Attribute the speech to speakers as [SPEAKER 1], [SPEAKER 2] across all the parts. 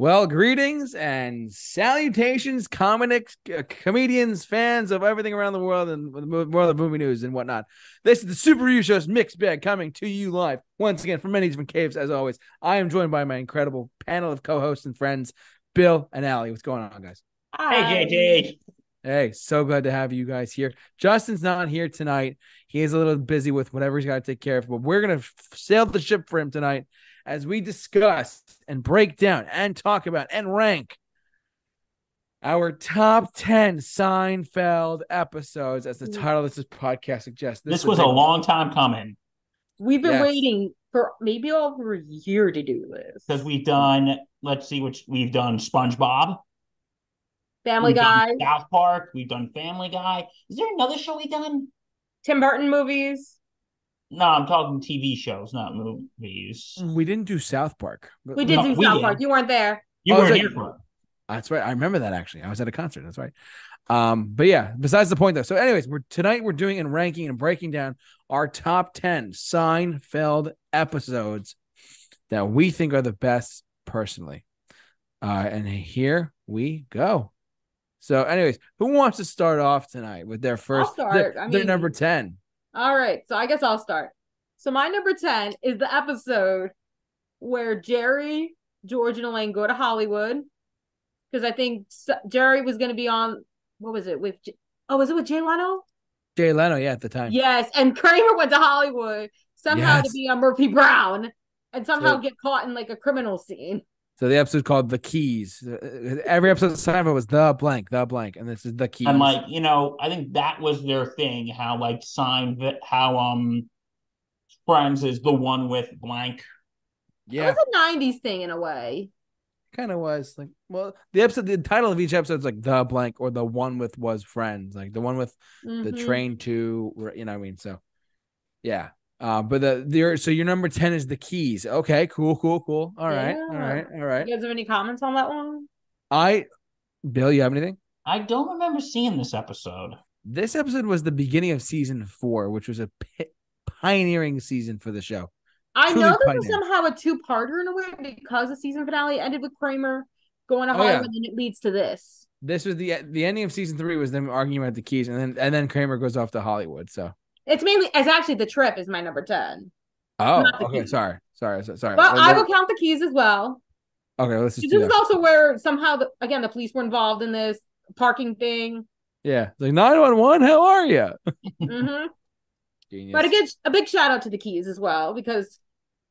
[SPEAKER 1] Well, greetings and salutations, comics, uh, comedians, fans of everything around the world and the mo- world of movie news and whatnot. This is the Super Review Show's mixed bag coming to you live once again from many different caves. As always, I am joined by my incredible panel of co-hosts and friends, Bill and Allie. What's going on, guys?
[SPEAKER 2] Hey, JJ.
[SPEAKER 1] Hey, so glad to have you guys here. Justin's not here tonight. He is a little busy with whatever he's got to take care of, but we're gonna f- sail the ship for him tonight as we discuss and break down and talk about and rank our top 10 Seinfeld episodes, as the mm. title of this podcast suggests.
[SPEAKER 2] This,
[SPEAKER 1] is
[SPEAKER 2] was
[SPEAKER 1] a
[SPEAKER 2] a long time coming
[SPEAKER 3] We've been
[SPEAKER 1] Yes.
[SPEAKER 3] waiting for maybe over a year to do this.
[SPEAKER 2] because we've done, let's see, which we've done SpongeBob,
[SPEAKER 3] Family
[SPEAKER 2] we've
[SPEAKER 3] Guy,
[SPEAKER 2] South Park, we've done Family Guy. Is there another show we've done?
[SPEAKER 3] Tim Burton movies.
[SPEAKER 2] No, I'm talking TV shows, not movies.
[SPEAKER 1] We didn't do South Park.
[SPEAKER 3] We did
[SPEAKER 2] No,
[SPEAKER 3] do
[SPEAKER 2] we
[SPEAKER 3] South
[SPEAKER 2] did.
[SPEAKER 3] Park. You weren't there.
[SPEAKER 2] You weren't
[SPEAKER 1] is it-
[SPEAKER 2] here for it.
[SPEAKER 1] That's right. I remember that actually. I was at a concert. That's right. Um, but yeah, besides the point though. So, anyways, we're tonight we're doing and ranking and breaking down our top 10 Seinfeld episodes that we think are the best personally. Uh, and here we go. So, anyways, who wants to start off tonight with their 1st
[SPEAKER 3] start.
[SPEAKER 1] their,
[SPEAKER 3] I
[SPEAKER 1] their number 10?
[SPEAKER 3] All right. So I guess I'll start. So my number 10 is the episode where Jerry, George, and Elaine go to Hollywood. Because I think Jerry was going to be on, what was it? With, oh, was it with Jay Leno?
[SPEAKER 1] Jay Leno, yeah, at the time.
[SPEAKER 3] Yes. And Kramer went to Hollywood somehow
[SPEAKER 1] Yes.
[SPEAKER 3] to be on Murphy Brown and somehow
[SPEAKER 1] So-
[SPEAKER 3] get caught in like a criminal scene.
[SPEAKER 1] So the episode called The Keys. Uh, Every episode of Seinfeld was the blank, the blank, and this is the keys.
[SPEAKER 2] And like, you know, I think that was their thing, how like Seinfeld, how um Friends is the one with blank.
[SPEAKER 1] yeah.
[SPEAKER 3] It was a 90s thing in a way.
[SPEAKER 1] kind of was like well the episode the title of each episode is like the blank or the one with was friends like the one with the
[SPEAKER 3] Mhm.
[SPEAKER 1] train to you know what i mean so yeah uh but the there so your number 10 is the keys okay cool cool cool all right all
[SPEAKER 3] Yeah.
[SPEAKER 1] right all right
[SPEAKER 3] You guys have any comments on that one?
[SPEAKER 1] i bill you have anything
[SPEAKER 2] I don't remember seeing this episode.
[SPEAKER 1] this episode was the beginning of season four which was a pioneering season for the show
[SPEAKER 3] I
[SPEAKER 1] Truly
[SPEAKER 3] know this
[SPEAKER 1] quite
[SPEAKER 3] was somehow a two-parter in a way because the season finale ended with Kramer going to
[SPEAKER 1] Oh, yeah.
[SPEAKER 3] Hollywood and it leads to this.
[SPEAKER 1] this was the the ending of season three was them arguing about the keys and then and then kramer goes off to hollywood so
[SPEAKER 3] It's mainly as actually the trip is my number 10.
[SPEAKER 1] oh okay
[SPEAKER 3] keys.
[SPEAKER 1] sorry sorry sorry
[SPEAKER 3] But
[SPEAKER 1] Well,
[SPEAKER 3] I will count the keys as well.
[SPEAKER 1] okay let's just
[SPEAKER 3] This is also where somehow the, again the police were involved in this parking thing.
[SPEAKER 1] Yeah, like nine one one. How are you?
[SPEAKER 3] hmm
[SPEAKER 1] Genius.
[SPEAKER 3] But again, a big shout out to the keys as well because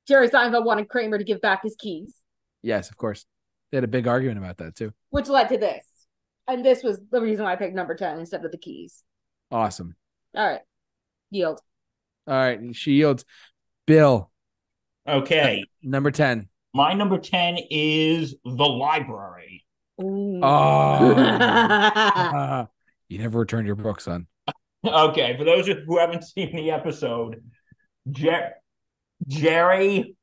[SPEAKER 3] Jerry Seinfeld wanted Kramer to give back his keys,
[SPEAKER 1] yes, of course. They had a big argument about that too.
[SPEAKER 3] which led to this. And this was the reason why I picked number 10 instead of the keys.
[SPEAKER 1] Awesome.
[SPEAKER 3] All right. Yield.
[SPEAKER 1] All right, she yields. Bill,
[SPEAKER 2] Okay.
[SPEAKER 1] number ten.
[SPEAKER 2] My number 10 is The Library.
[SPEAKER 3] Ooh.
[SPEAKER 1] Oh, you never returned your book, son.
[SPEAKER 2] Okay, for those who haven't seen the episode, Jer- Jerry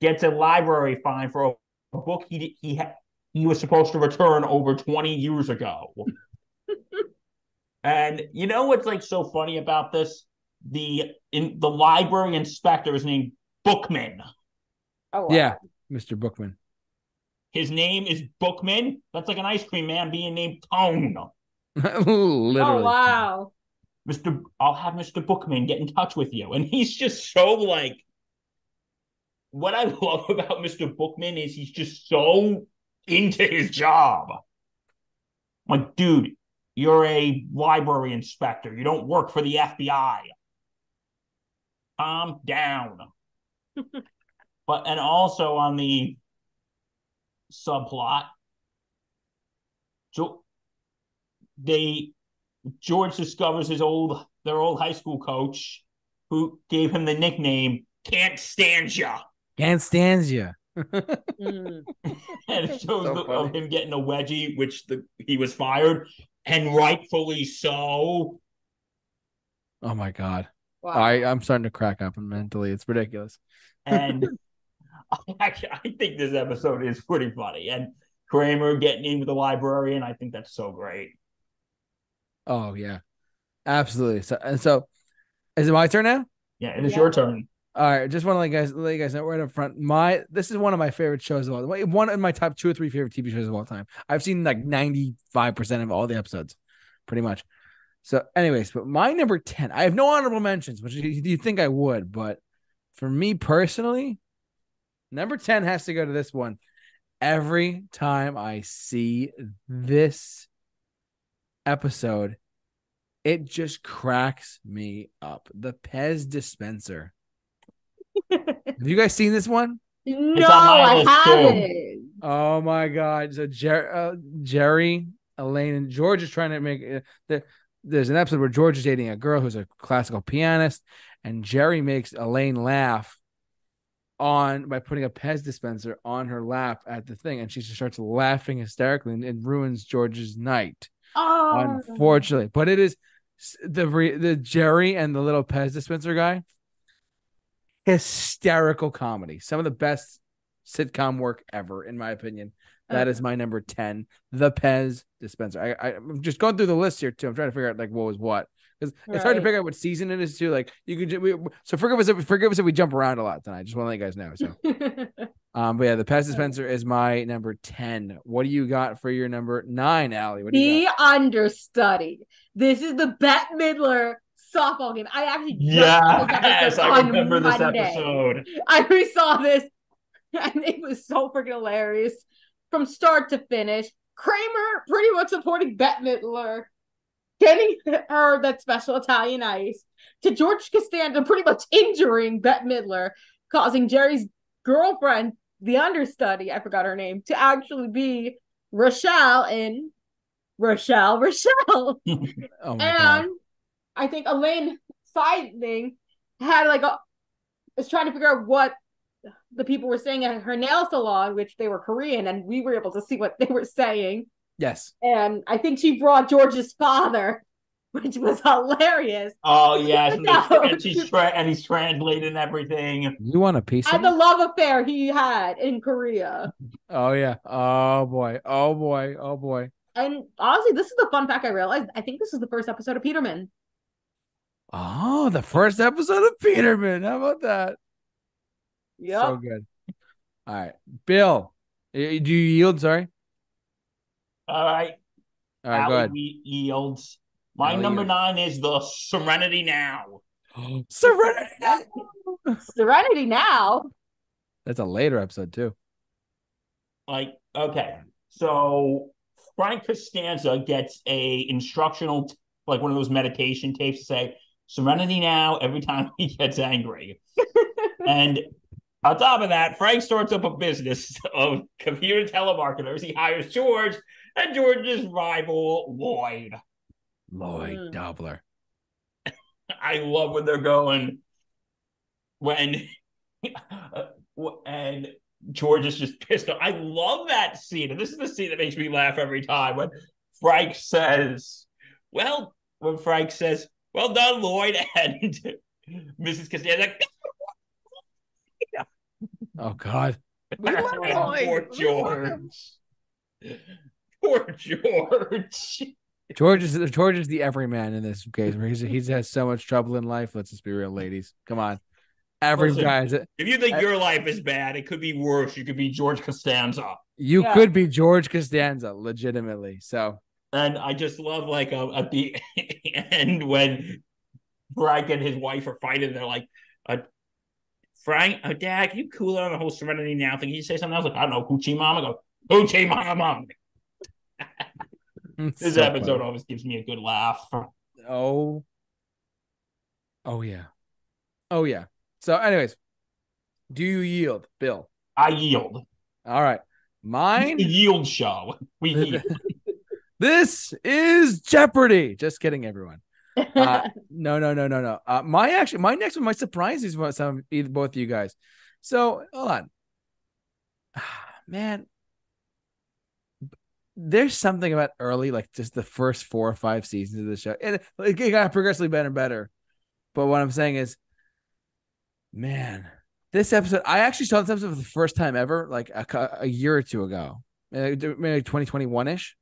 [SPEAKER 2] gets a library fine for a book he he ha- he was supposed to return over 20 years ago. and you know what's like so funny about this? The in the library inspector is named Bookman.
[SPEAKER 3] oh, wow.
[SPEAKER 1] Yeah, Mr. Bookman.
[SPEAKER 2] His name is Bookman. That's like an ice cream man being named Tone.
[SPEAKER 1] Oh, Literally.
[SPEAKER 3] Oh, wow.
[SPEAKER 2] Mr. I'll have Mr. Bookman get in touch with you. And he's just so like what I love about Mr. Bookman is he's just so into his job. Like, dude, you're a library inspector. You don't work for the FBI. Calm down. but and also on the subplot, so they George discovers his old their old high school coach who gave him the nickname Can't Stand Ya.
[SPEAKER 1] Can't stand you.
[SPEAKER 3] Mm.
[SPEAKER 2] And it shows
[SPEAKER 1] So
[SPEAKER 2] the, of him getting a wedgie, which the he was fired, and rightfully so.
[SPEAKER 1] Oh my god.
[SPEAKER 3] Wow.
[SPEAKER 1] I I'm starting to crack up mentally. It's ridiculous.
[SPEAKER 2] And I, actually, I think this episode is pretty funny. And Kramer getting in with the librarian, I think that's so great.
[SPEAKER 1] Oh yeah, absolutely. So and so, is it my turn now?
[SPEAKER 2] Yeah, it is
[SPEAKER 3] Yeah.
[SPEAKER 2] your turn.
[SPEAKER 1] All right, just want to let you guys let you guys know right up front. My this is one of my favorite shows of all time. One of my top two or three favorite TV shows of all time. I've seen like ninety five percent of all the episodes, pretty much. So, anyways, but my number ten, I have no honorable mentions, which you, you think I would, but for me personally, number ten has to go to this one. Every time I see this episode, it just cracks me up. The Pez dispenser. Have you guys seen this one?
[SPEAKER 3] no, I haven't.
[SPEAKER 1] Oh my god! So Jer- uh, Jerry, Elaine, and George is trying to make uh, the. There's an episode where George is dating a girl who's a classical pianist, and Jerry makes Elaine laugh on by putting a Pez dispenser on her lap at the thing, and she just starts laughing hysterically, and it ruins George's night.
[SPEAKER 3] Oh,
[SPEAKER 1] Unfortunately, but it is the the Jerry and the little Pez dispenser guy. Hysterical comedy, some of the best sitcom work ever, in my opinion. That
[SPEAKER 3] Okay.
[SPEAKER 1] is my number ten, the Pez dispenser. I, I I'm just going through the list here too. I'm trying to figure out like what was what because it's hard to
[SPEAKER 3] Right.
[SPEAKER 1] figure out what season it is too. Like you could ju- we, so forgive us if forgive us if we jump around a lot tonight. Just want to let you guys know. So um, but yeah, the Pez dispenser is my number ten. What do you got for your number nine, Allie? What do you got?
[SPEAKER 3] the understudy. This is the Bette Midler softball game. I actually just saw this
[SPEAKER 2] Yes, I
[SPEAKER 3] on
[SPEAKER 2] remember this episode.
[SPEAKER 3] I resaw this, and it was so freaking hilarious from start to finish. Kramer pretty much supporting Bette Midler, getting her that special Italian ice to George Costanza pretty much injuring Bette Midler, causing Jerry's girlfriend, the understudy, I forgot her name, to actually be Rochelle in Rochelle, Rochelle.
[SPEAKER 1] Oh my god.
[SPEAKER 3] And I think Elaine Siding had like a was trying to figure out what the people were saying at her nail salon, which they were Korean, and we were able to see what they were saying.
[SPEAKER 1] Yes.
[SPEAKER 3] And I think she brought George's father, which was hilarious.
[SPEAKER 2] Oh yes, and,
[SPEAKER 3] No.
[SPEAKER 2] they- and she's tra- and he's translating everything.
[SPEAKER 1] You want a piece of
[SPEAKER 3] the
[SPEAKER 1] it?
[SPEAKER 3] love affair he had in Korea.
[SPEAKER 1] Oh yeah. Oh boy. Oh boy. Oh boy.
[SPEAKER 3] And honestly, this is the fun fact I realized. I think this is the first episode of Peterman.
[SPEAKER 1] Oh, the first episode of Peterman. How about that?
[SPEAKER 3] Yep.
[SPEAKER 1] So good. All right. Bill. Do you yield? Sorry.
[SPEAKER 2] All right,
[SPEAKER 1] All right, go ahead.
[SPEAKER 2] Yields. My
[SPEAKER 1] Allie
[SPEAKER 2] number
[SPEAKER 1] yields.
[SPEAKER 2] nine is the Serenity Now.
[SPEAKER 1] Serenity.
[SPEAKER 3] Serenity now.
[SPEAKER 1] That's a later episode too.
[SPEAKER 2] Like, okay, so Frank Costanza gets a instructional, like one of those meditation tapes to say Serenity Now every time he gets angry. and on top of that, Frank starts up a business of computer telemarketers. He hires George and George's rival Lloyd.
[SPEAKER 1] Lloyd
[SPEAKER 3] Mm.
[SPEAKER 1] Dobler.
[SPEAKER 2] I love when they're going when and George is just pissed off. I love that scene, and this is the scene that makes me laugh every time when Frank says, "Well," when Frank says, "Well done, Lloyd," and Mrs. Costanza like,
[SPEAKER 1] Oh God.
[SPEAKER 2] poor George, poor George.
[SPEAKER 1] George is George is the everyman in this case where he's he's had so much trouble in life. Let's just be real, ladies. Come on. Every
[SPEAKER 2] Listen.
[SPEAKER 1] guy's
[SPEAKER 2] If you think your life is bad, it could be worse. You could be George Costanza.
[SPEAKER 1] you
[SPEAKER 3] Yeah.
[SPEAKER 1] could be George Costanza, legitimately. So
[SPEAKER 2] And I just love like uh, at the end when Frank and his wife are fighting, they're like, uh, Frank, oh, Dad, can you cool on the whole Serenity Now thing? Can you say something else? Like, I don't know, Hoochie Mama. Go, Hoochie Mama. This
[SPEAKER 1] so
[SPEAKER 2] episode
[SPEAKER 1] funny.
[SPEAKER 2] always gives me a good laugh.
[SPEAKER 1] Oh. Oh yeah. Oh yeah. So, anyways, do you yield, Bill?
[SPEAKER 2] I yield.
[SPEAKER 1] All right. Mine.
[SPEAKER 2] yield show. We yield.
[SPEAKER 1] this is Jeopardy. Just kidding, everyone. Uh, no, no, no, no, no. Uh, my actually, my next one might surprise you, some, some either both of you guys. So hold on, man. There's something about early, like just the first four or five seasons of the show, and it, it got progressively better and better. But what I'm saying is, man, this episode, I actually saw this episode for the first time ever, like a, a year or two ago, maybe 2021 ish.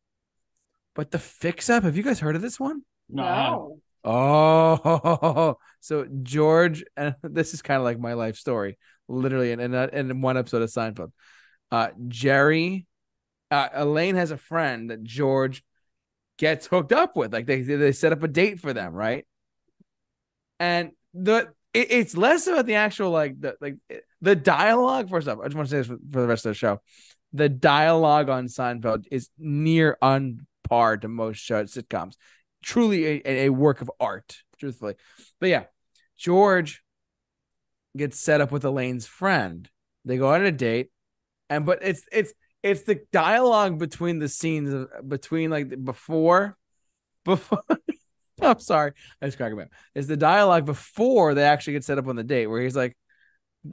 [SPEAKER 1] But the fix up, have you guys heard of this one?
[SPEAKER 2] No,
[SPEAKER 3] no.
[SPEAKER 1] Oh, so George, and this is kind of like my life story, literally, in in, one episode of Seinfeld. Uh, Jerry, uh, Elaine has a friend that George gets hooked up with. Like they they set up a date for them, right? And the it, it's less about the actual like the like the dialogue. First off, I just want to say this for, for the rest of the show. The dialogue on Seinfeld is near on par to most show, sitcoms truly a, a work of art, truthfully. But yeah, George gets set up with Elaine's friend. They go on a date, and but it's it's it's the dialogue between the scenes between like before before I'm sorry, I just cracking up. It's the dialogue before they actually get set up on the date where he's like,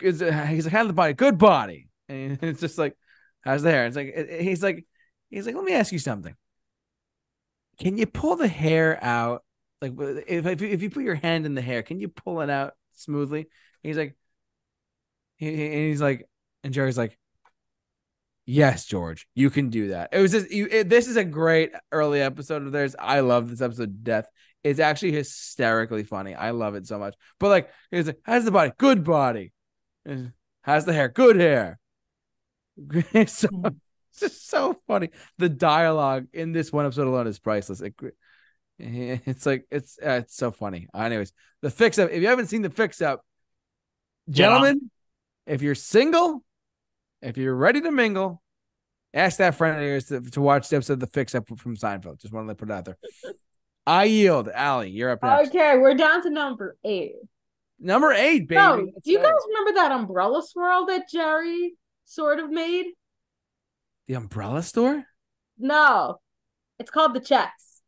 [SPEAKER 1] he's like, how's the body? Good body. And it's just like, how's the hair? It's like, he's like, he's like, let me ask you something. Can you pull the hair out? Like if if you, if you put your hand in the hair, can you pull it out smoothly? And he's like, and he's like, and Jerry's like, yes, George, you can do that. It was just you. It, this is a great early episode of theirs. I love this episode. Death. It's actually hysterically funny. I love it so much. But like, he's like, how's the body? Good body. How's the hair? Good hair. so it's just so funny. The dialogue in this one episode alone is priceless. It, it's like it's uh, it's so funny. Anyways, the fix up. If you haven't seen the fix up, gentlemen, yeah. if you're single, if you're ready to mingle, ask that friend of yours to, to watch the episode of the fix up from Seinfeld. Just want to put it out there. I yield, Allie. You're up next.
[SPEAKER 3] Okay, we're down to number eight.
[SPEAKER 1] Number eight, baby.
[SPEAKER 3] No, do you guys remember that umbrella swirl that Jerry sort of made?
[SPEAKER 1] The umbrella store?
[SPEAKER 3] No, it's called the chess.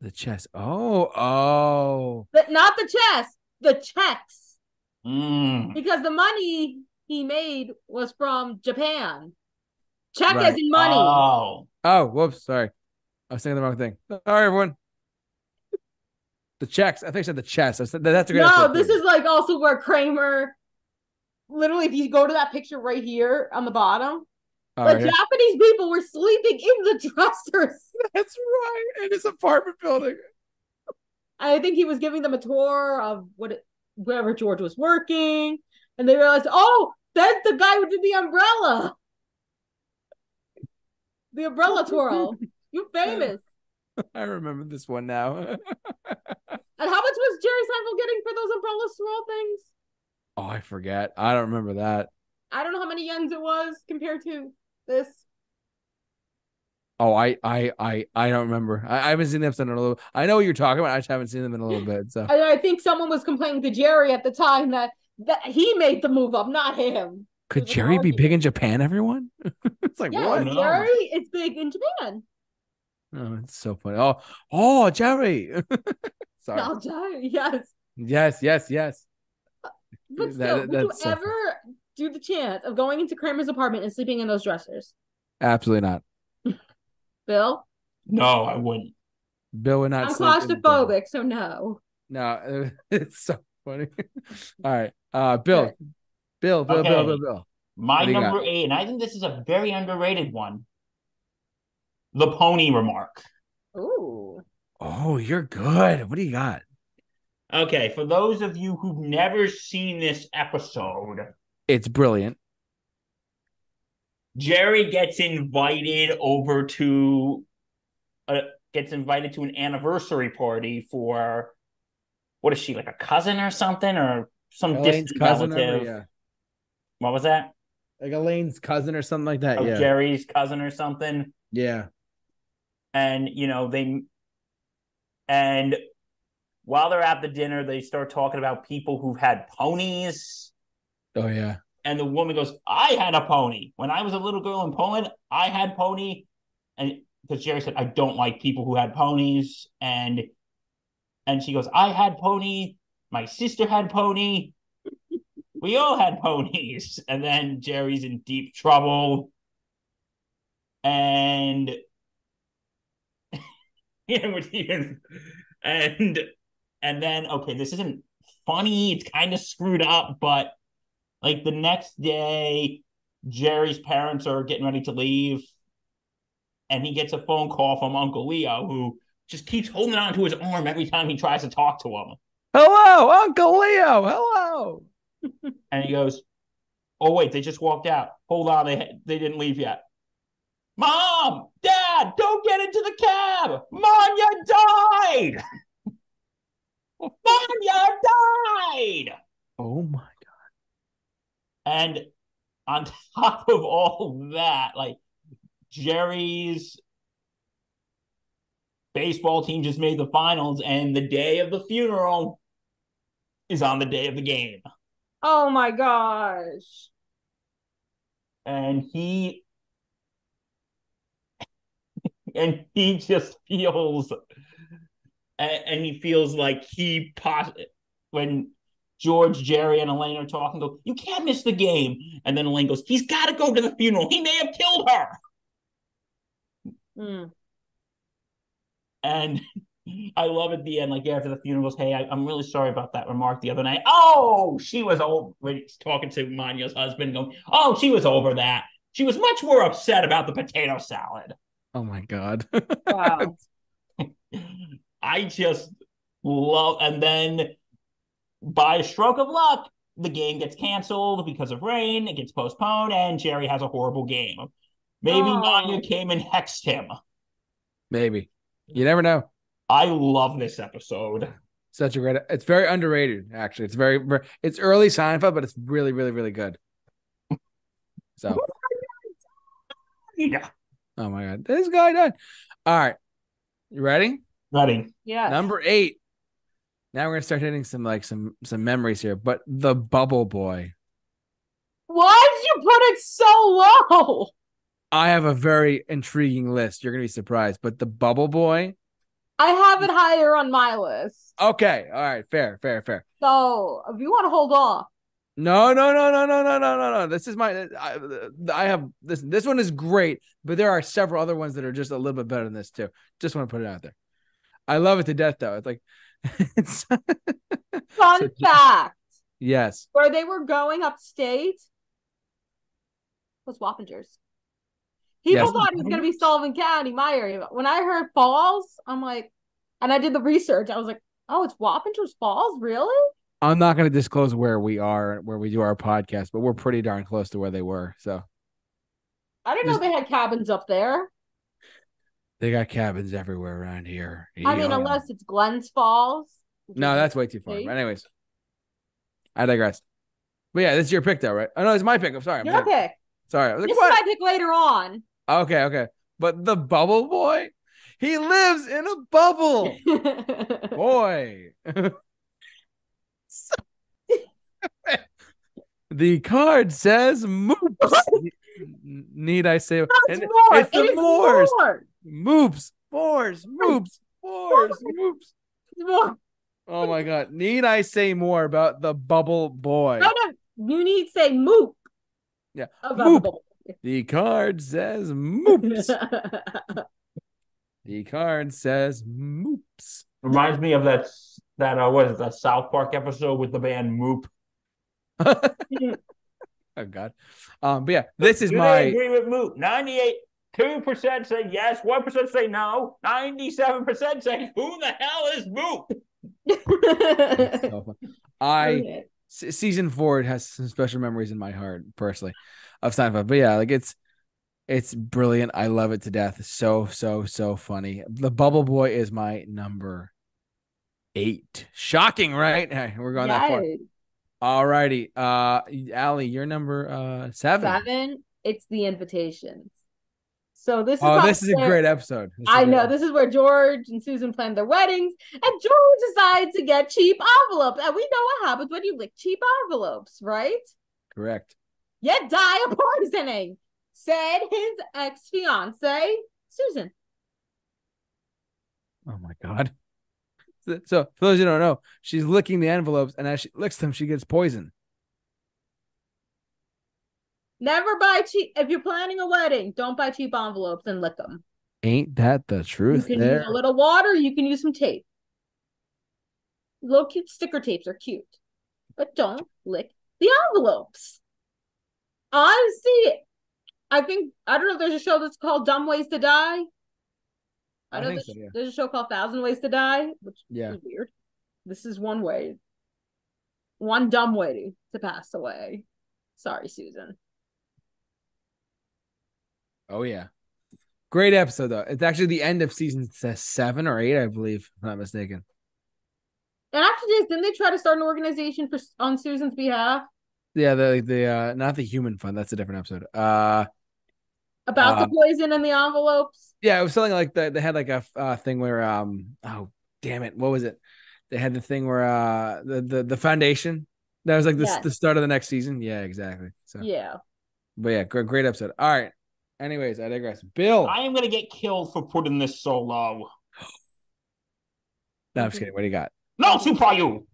[SPEAKER 1] The chess. Oh, oh.
[SPEAKER 3] But not the chess, the checks.
[SPEAKER 2] Mm.
[SPEAKER 3] Because the money he made was from Japan. Check right. as in money. Oh.
[SPEAKER 1] Oh, whoops. Sorry. I was saying the wrong thing. Sorry, everyone. The checks. I think I said the chess. I said that's a great.
[SPEAKER 3] No, this is like also where Kramer. Literally, if you go to that picture right here on the bottom, the right. Japanese people were sleeping in the dressers.
[SPEAKER 1] That's right, in his apartment building.
[SPEAKER 3] I think he was giving them a tour of what it, wherever George was working, and they realized, oh, that's the guy with the umbrella, the umbrella twirl. You famous.
[SPEAKER 1] I remember this one now.
[SPEAKER 3] and how much was Jerry Seinfeld getting for those umbrella swirl things?
[SPEAKER 1] Oh, I forget. I don't remember that.
[SPEAKER 3] I don't know how many yens it was compared to this?
[SPEAKER 1] Oh, I, I, I, I don't remember. I, I haven't seen the episode in a little. I know what you're talking about. I just haven't seen them in a little bit. So
[SPEAKER 3] I, I think someone was complaining to Jerry at the time that that he made the move up, not him.
[SPEAKER 1] Could Jerry be big in Japan? Everyone, it's like
[SPEAKER 3] yeah,
[SPEAKER 1] what?
[SPEAKER 3] Jerry is big in Japan.
[SPEAKER 1] Oh, it's so funny. Oh, oh, Jerry.
[SPEAKER 3] Sorry. Oh, Jerry. Yes.
[SPEAKER 1] Yes. Yes. Yes.
[SPEAKER 3] But still, that, would you so ever funny do the chance of going into Kramer's apartment and sleeping in those dressers?
[SPEAKER 1] Absolutely not.
[SPEAKER 3] Bill?
[SPEAKER 2] No, I wouldn't.
[SPEAKER 1] Bill would not.
[SPEAKER 3] I'm claustrophobic, so no.
[SPEAKER 1] No, it's so funny. All right, uh, Bill, Bill, Bill, okay. Bill, Bill, Bill.
[SPEAKER 2] My number eight, and I think this is a very underrated one. The pony remark.
[SPEAKER 3] Ooh.
[SPEAKER 1] Oh, you're good. What do you got?
[SPEAKER 2] Okay, for those of you who've never seen this episode,
[SPEAKER 1] it's brilliant.
[SPEAKER 2] Jerry gets invited over to uh, gets invited to an anniversary party for what is she like a cousin or something or some Elaine's distant cousin relative? yeah. What was that?
[SPEAKER 1] Like Elaine's cousin or something like that. Oh, yeah.
[SPEAKER 2] Jerry's cousin or something.
[SPEAKER 1] Yeah.
[SPEAKER 2] And you know they and while they're at the dinner, they start talking about people who've had ponies
[SPEAKER 1] Oh yeah.
[SPEAKER 2] And the woman goes, "I had a pony when I was a little girl in Poland. I had pony." And because Jerry said, "I don't like people who had ponies," and and she goes, "I had pony. My sister had pony. we all had ponies." And then Jerry's in deep trouble, and and and then okay, this isn't funny. It's kind of screwed up, but like the next day, Jerry's parents are getting ready to leave, and he gets a phone call from Uncle Leo, who just keeps holding on to his arm every time he tries to talk to him.
[SPEAKER 1] Hello, Uncle Leo. Hello.
[SPEAKER 2] And he goes, "Oh wait, they just walked out. Hold on, they they didn't leave yet." Mom, Dad, don't get into the cab. Manya died. Manya died.
[SPEAKER 1] Oh my
[SPEAKER 2] And on top of all that, like Jerry's baseball team just made the finals, and the day of the funeral is on the day of the game.
[SPEAKER 3] oh my gosh.
[SPEAKER 2] And he and he just feels and, and he feels like he pos- when George, Jerry, and Elaine are talking, go, you can't miss the game. And then Elaine goes, he's got to go to the funeral. He may have killed her.
[SPEAKER 3] Hmm.
[SPEAKER 2] And I love at the end, like after the funeral, goes, "Hey, I, I'm really sorry about that remark the other night. Oh, she was old." When he's talking to Manya's husband, going, "Oh, she was over that. She was much more upset about the potato salad."
[SPEAKER 1] Oh my god.
[SPEAKER 3] Wow.
[SPEAKER 2] I just love. And then, by a stroke of luck, the game gets canceled because of rain. It gets postponed, and Jerry has a horrible game. Maybe
[SPEAKER 3] Oh.
[SPEAKER 2] Manya came and hexed him.
[SPEAKER 1] Maybe. You never know.
[SPEAKER 2] I love this episode.
[SPEAKER 1] Such a great. It's very underrated, actually. It's very. It's early Seinfeld, but it's really, really, really good. So,
[SPEAKER 2] Yeah.
[SPEAKER 1] oh my god, this guy done. All right, you ready?
[SPEAKER 2] Ready.
[SPEAKER 3] Yeah.
[SPEAKER 1] Number eight. Now we're gonna start hitting some like some some memories here. But the Bubble Boy.
[SPEAKER 3] Why did you put it so low?
[SPEAKER 1] I have a very intriguing list. You're gonna be surprised. But the Bubble Boy.
[SPEAKER 3] I have it higher on my list.
[SPEAKER 1] Okay. All right. Fair. Fair. Fair.
[SPEAKER 3] So if you want to hold off,
[SPEAKER 1] No, no, no, no, no, no, no, no, no. This is my. I, I have this. This one is great, but there are several other ones that are just a little bit better than this too. Just want to put it out there. I love it to death, though. It's like,
[SPEAKER 3] fun
[SPEAKER 1] So-
[SPEAKER 3] fact:
[SPEAKER 1] yes.
[SPEAKER 3] where they were going upstate was Wappingers. People
[SPEAKER 1] Yes.
[SPEAKER 3] thought it was going to be Sullivan County, my area. But when I heard Falls, I'm like, and I did the research. I was like, oh, it's Wappingers Falls, really?
[SPEAKER 1] I'm not going to disclose where we are, where we do our podcast, but we're pretty darn close to where they were. So
[SPEAKER 3] I didn't know
[SPEAKER 1] Just-
[SPEAKER 3] they had cabins up there.
[SPEAKER 1] They got cabins everywhere around here.
[SPEAKER 3] I mean, oh,
[SPEAKER 1] Yeah.
[SPEAKER 3] unless it's Glens Falls.
[SPEAKER 1] no, that's way too far. But anyways, I digress. But yeah, this is your pick, though, right? Oh no, it's my pick. I'm sorry. I'm
[SPEAKER 3] your
[SPEAKER 1] sorry.
[SPEAKER 3] pick.
[SPEAKER 1] Sorry. Like,
[SPEAKER 3] This is my pick later on.
[SPEAKER 1] Okay, okay. But the bubble boy, he lives in a bubble. boy. the card says moops. Need I say
[SPEAKER 3] more.
[SPEAKER 1] it's the
[SPEAKER 3] It
[SPEAKER 1] Moors.
[SPEAKER 3] more.
[SPEAKER 1] Moops, Moors, moops, Moors, moops. Oh my god. Need I say more about the bubble boy?
[SPEAKER 3] No, no, you need to say moop.
[SPEAKER 1] Yeah. Moop.
[SPEAKER 3] the
[SPEAKER 1] The card says moops. the card says moops.
[SPEAKER 2] Reminds me of that that uh, what is it, that South Park episode with the band Moop.
[SPEAKER 1] Oh god. Um, but yeah, this is
[SPEAKER 2] Do
[SPEAKER 1] my
[SPEAKER 2] agree with Moop? Ninety-eight. Two percent say yes. One percent say no. Ninety-seven percent say who the hell is Moop?
[SPEAKER 1] so fun. I se- season four has some special memories in my heart personally of Seinfeld. But yeah, like it's it's brilliant. I love it to death. So so so funny. The Bubble Boy is my number eight. Shocking, right? Hey, we're going that far. All righty. Uh Allie, you're number uh seven.
[SPEAKER 3] Seven. It's the invitations. So this is
[SPEAKER 1] Oh, this is a great episode. This is
[SPEAKER 3] I know this is where George and Susan planned their weddings, and George decides to get cheap envelopes. And we know what happens when you lick cheap envelopes, right?
[SPEAKER 1] correct.
[SPEAKER 3] You die of poisoning, said his ex fiance Susan.
[SPEAKER 1] Oh my god. So, so for those who don't know, she's licking the envelopes, and as she licks them, she gets poison.
[SPEAKER 3] Never buy cheap. If you're planning a wedding, don't buy cheap envelopes and lick them.
[SPEAKER 1] Ain't that the truth?
[SPEAKER 3] You
[SPEAKER 1] truth?
[SPEAKER 3] can
[SPEAKER 1] There.
[SPEAKER 3] use a little water. You can use some tape. Little cute sticker tapes are cute, but don't lick the envelopes. Honestly, I think I don't know if there's a show that's called Dumb Ways to Die. I
[SPEAKER 1] I
[SPEAKER 3] know
[SPEAKER 1] think
[SPEAKER 3] there's,
[SPEAKER 1] so, yeah.
[SPEAKER 3] there's a show called Thousand Ways to Die, which
[SPEAKER 1] Yeah.
[SPEAKER 3] is weird. This is one way, one dumb way to pass away. Sorry, Susan.
[SPEAKER 1] Oh yeah. Great episode though. It's actually the end of season seven or eight, I believe, if I'm not mistaken.
[SPEAKER 3] And after this, didn't they try to start an organization for on Susan's behalf
[SPEAKER 1] Yeah, the the uh not the human fund, that's a different episode. Uh
[SPEAKER 3] about
[SPEAKER 1] Uh,
[SPEAKER 3] the poison and the envelopes?
[SPEAKER 1] yeah, it was something like that. They had like a uh, thing where um oh damn it, what was it? They had the thing where uh the the, the foundation that was like the,
[SPEAKER 3] Yes.
[SPEAKER 1] the start of the next season. Yeah, exactly. So
[SPEAKER 3] Yeah.
[SPEAKER 1] but yeah, great, great episode. All right. Anyways, I digress. Bill.
[SPEAKER 2] I am gonna get killed for putting this so low.
[SPEAKER 1] no, I'm just kidding. What do you got?
[SPEAKER 2] No, Super you.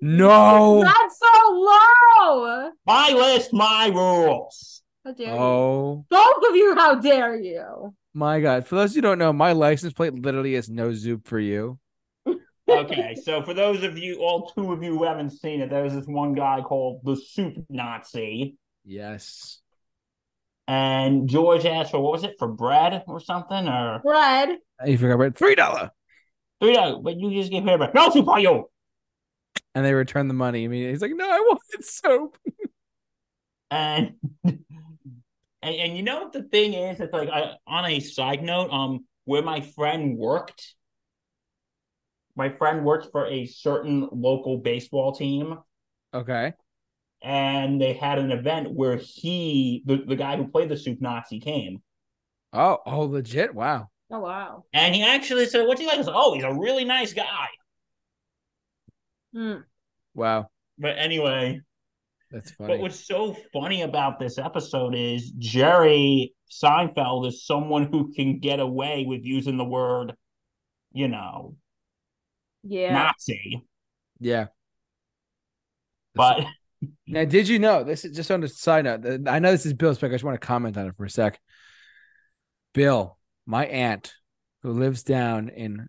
[SPEAKER 1] No.
[SPEAKER 3] That's so low.
[SPEAKER 2] My list, my rules.
[SPEAKER 3] How dare you?
[SPEAKER 1] Oh
[SPEAKER 3] Both of you, how dare you?
[SPEAKER 1] my god. For those who don't know, my license plate literally is no zoop for you.
[SPEAKER 2] Okay, so for those of you, all two of you who haven't seen it, there's this one guy called the Soup Nazi,
[SPEAKER 1] Yes.
[SPEAKER 2] And George asked for what was it for bread or something or
[SPEAKER 3] Bread.
[SPEAKER 1] You forgot about three dollar.
[SPEAKER 2] Three dollar. but you just give him a no Super you.
[SPEAKER 1] And they returned the money. I mean, he's like, no, I wanted soap.
[SPEAKER 2] And, and and you know what the thing is? It's like I, on a side note, um, where my friend worked, my friend worked for a certain local baseball team,
[SPEAKER 1] Okay.
[SPEAKER 2] And they had an event where he, the, the guy who played the Soup Nazi, came,
[SPEAKER 1] Oh, oh, legit. Wow.
[SPEAKER 3] Oh wow.
[SPEAKER 2] and he actually said, "What's he like?" I said, "Oh, he's a really nice guy."
[SPEAKER 3] Hmm.
[SPEAKER 1] Wow.
[SPEAKER 2] But anyway,
[SPEAKER 1] That's funny.
[SPEAKER 2] But what's so funny about this episode is Jerry Seinfeld is someone who can get away with using the word, you know,
[SPEAKER 3] Yeah.
[SPEAKER 2] Nazi.
[SPEAKER 1] yeah.
[SPEAKER 2] But
[SPEAKER 1] Now, did you know this is just on a side note? I know this is Bill's pick. I just want to comment on it for a sec. Bill, my aunt, who lives down in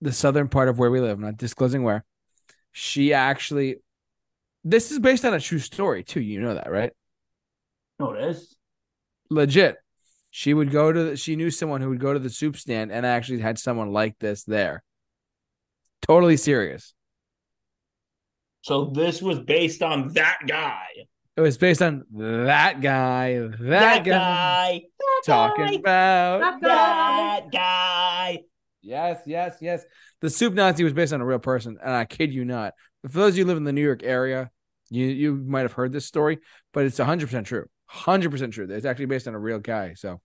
[SPEAKER 1] the southern part of where we live, I'm not disclosing where, she actually, this is based on a true story too. You know that, right?
[SPEAKER 2] no, it is.
[SPEAKER 1] Legit. She would go to, the, she knew someone who would go to the soup stand and actually had someone like this there. Totally serious.
[SPEAKER 2] So this was based on that guy.
[SPEAKER 1] It was based on that guy, that,
[SPEAKER 2] That,
[SPEAKER 1] guy,
[SPEAKER 2] guy. That
[SPEAKER 1] talking
[SPEAKER 2] guy.
[SPEAKER 1] about
[SPEAKER 3] That guy.
[SPEAKER 2] That guy.
[SPEAKER 1] Yes, yes, yes. The soup Nazi was based on a real person, and I kid you not. For those of you who live in the New York area, you you might have heard this story, but it's hundred percent true. Hundred percent true. It's actually based on a real guy. So,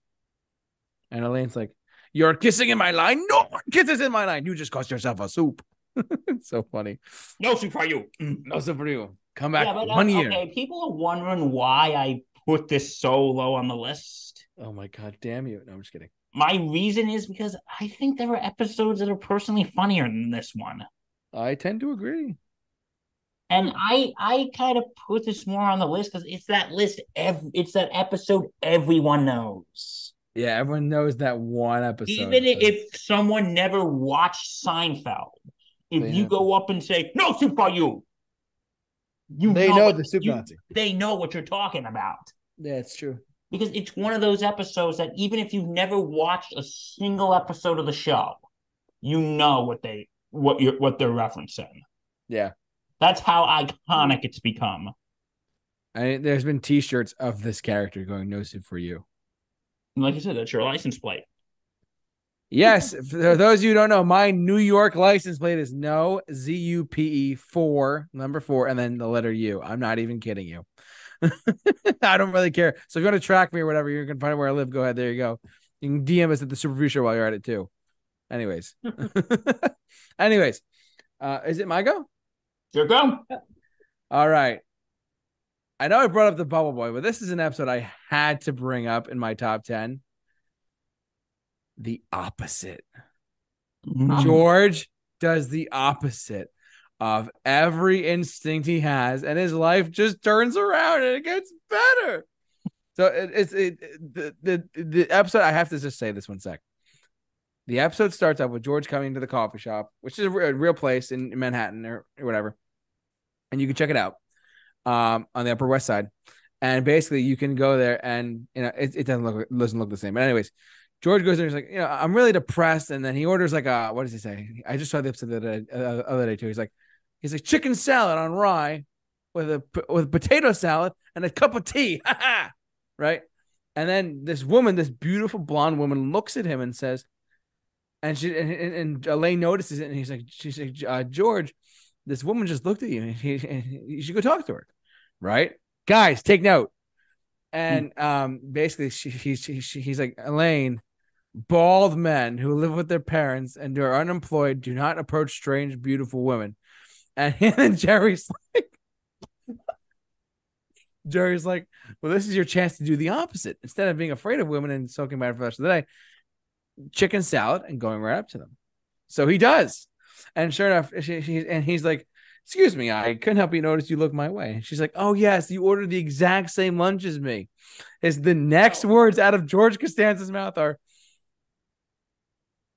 [SPEAKER 1] and Elaine's like, "You're kissing in my line. No one kisses in my line. You just cost yourself a soup." it's so funny.
[SPEAKER 2] No soup for you. Mm.
[SPEAKER 1] No soup for you. Come back
[SPEAKER 2] Yeah, but uh,
[SPEAKER 1] one year.
[SPEAKER 2] okay, people are wondering why I put this so low on the list.
[SPEAKER 1] Oh my god, damn you! No, I'm just kidding.
[SPEAKER 2] My reason is because I think there are episodes that are personally funnier than this one.
[SPEAKER 1] I tend to agree.
[SPEAKER 2] And I I kind of put this more on the list because it's that list. Ev- it's that episode everyone knows.
[SPEAKER 1] Yeah, everyone knows that one episode.
[SPEAKER 2] Even if someone never watched Seinfeld, if
[SPEAKER 1] They
[SPEAKER 2] you
[SPEAKER 1] know.
[SPEAKER 2] go up and say no soup for you, you
[SPEAKER 1] they know
[SPEAKER 2] what-
[SPEAKER 1] the soup
[SPEAKER 2] you-
[SPEAKER 1] Nazi.
[SPEAKER 2] They know what you're talking about
[SPEAKER 1] Yeah, it's true.
[SPEAKER 2] because it's one of those episodes that even if you've never watched a single episode of the show, you know what they what you're what they're referencing.
[SPEAKER 1] Yeah.
[SPEAKER 2] That's how iconic it's become.
[SPEAKER 1] I there's been T-shirts of this character going "No soup for you."
[SPEAKER 2] And like I said, that's your license plate.
[SPEAKER 1] Yes, for those of you who don't know, my New York license plate is no Z U P E four number four, and then the letter U. I'm not even kidding you. I don't really care. So if you want to track me or whatever, you can find where I live. Go ahead. There you go. You can DM us at the Super Review Show while you're at it too. Anyways, anyways, uh, is it my go?
[SPEAKER 2] Here go.
[SPEAKER 1] All right. I know I brought up the Bubble Boy, but this is an episode I had to bring up in my top 10. The opposite.
[SPEAKER 2] Mhm.
[SPEAKER 1] George does the opposite of every instinct he has, and his life just turns around and it gets better. So it, it's it, the, the the episode. I have to just say this one sec. The episode starts off with George coming to the coffee shop, which is a a real place in Manhattan or, or whatever, and you can check it out um, on the Upper West Side. And basically, you can go there, and you know it, it doesn't look doesn't look the same. But anyways, George goes there. He's like, you know, I'm really depressed, and then he orders like a what does he say? I just saw the episode the other day, uh, other day too. He's like, he's like chicken salad on rye with a with potato salad and a cup of tea, right? And then this woman, this beautiful blonde woman, looks at him and says, and she and, and Elaine notices it, and he's like, she's like, uh, George, this woman just looked at you, and, he, and you should go talk to her, right? Guys, take note. And um, basically, she, he, she, she, he's like, Elaine, bald men who live with their parents and are unemployed do not approach strange, beautiful women. And, and Jerry's like, Jerry's like, well, this is your chance to do the opposite. Instead of being afraid of women and soaking about it for the rest of the day, chicken salad and going right up to them. So he does. And sure enough, she, she, and he's like, excuse me, I couldn't help you notice you look my way. And she's like, oh, yes, you ordered the exact same lunch as me. Is the next oh. words out of George Costanza's mouth are,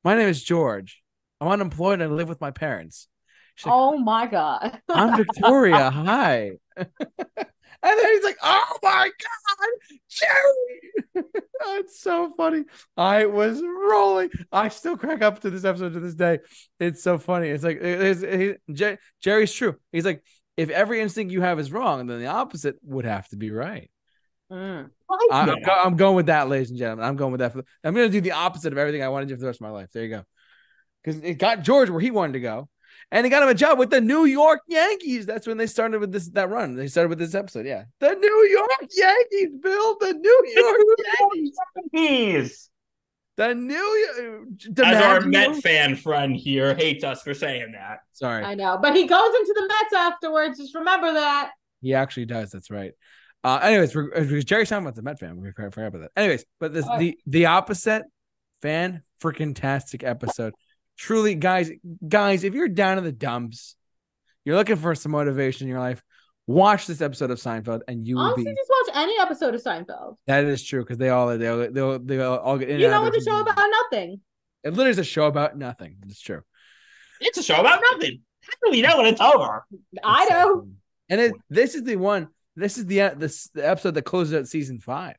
[SPEAKER 1] my name is George. I'm unemployed and I live with my parents. She's like,
[SPEAKER 3] Oh my god.
[SPEAKER 1] I'm Victoria. Hi. and then he's like, "Oh my god, Jerry!" oh, it's so funny. I was rolling. I still crack up to this episode to this day. It's so funny. It's like it's, it, Jer- Jerry's true. He's like, if every instinct you have is wrong, then the opposite would have to be right.
[SPEAKER 3] Mm.
[SPEAKER 1] I'm, go- I'm going with that, ladies and gentlemen. I'm going with that. For, I'm going to do the opposite of everything I want to do for the rest of my life. There you go. Because it got George where he wanted to go, and it got him a job with the New York Yankees. That's when they started with this that run. They started with this episode. Yeah, the New York Yankees, Bill. The New York Yankees.
[SPEAKER 2] Jeez.
[SPEAKER 1] The New
[SPEAKER 2] As our Met fan friend here hates us for saying that.
[SPEAKER 1] Sorry,
[SPEAKER 3] I know, but he goes into the Mets afterwards. Just remember that.
[SPEAKER 1] he actually does. That's right. Uh, anyways, because Jerry's talking about the Met fan, we forgot about that. Anyways, but this
[SPEAKER 3] All right.
[SPEAKER 1] the the opposite fan freaking tastic episode. Truly, guys, guys, if you're down in the dumps, you're looking for some motivation in your life. Watch this episode of Seinfeld, and you will
[SPEAKER 3] Honestly,
[SPEAKER 1] be.
[SPEAKER 3] just watch any episode of Seinfeld.
[SPEAKER 1] That is true because they all they all they all, they all, all get in.
[SPEAKER 3] You know
[SPEAKER 1] out
[SPEAKER 3] what the show about? Nothing.
[SPEAKER 1] It literally is a show about nothing. It's true.
[SPEAKER 2] It's a show about nothing. How do we know when it's over?
[SPEAKER 3] I
[SPEAKER 1] It's so
[SPEAKER 3] know.
[SPEAKER 1] funny. And it, this is the one. This is the uh, this the episode that closes out season five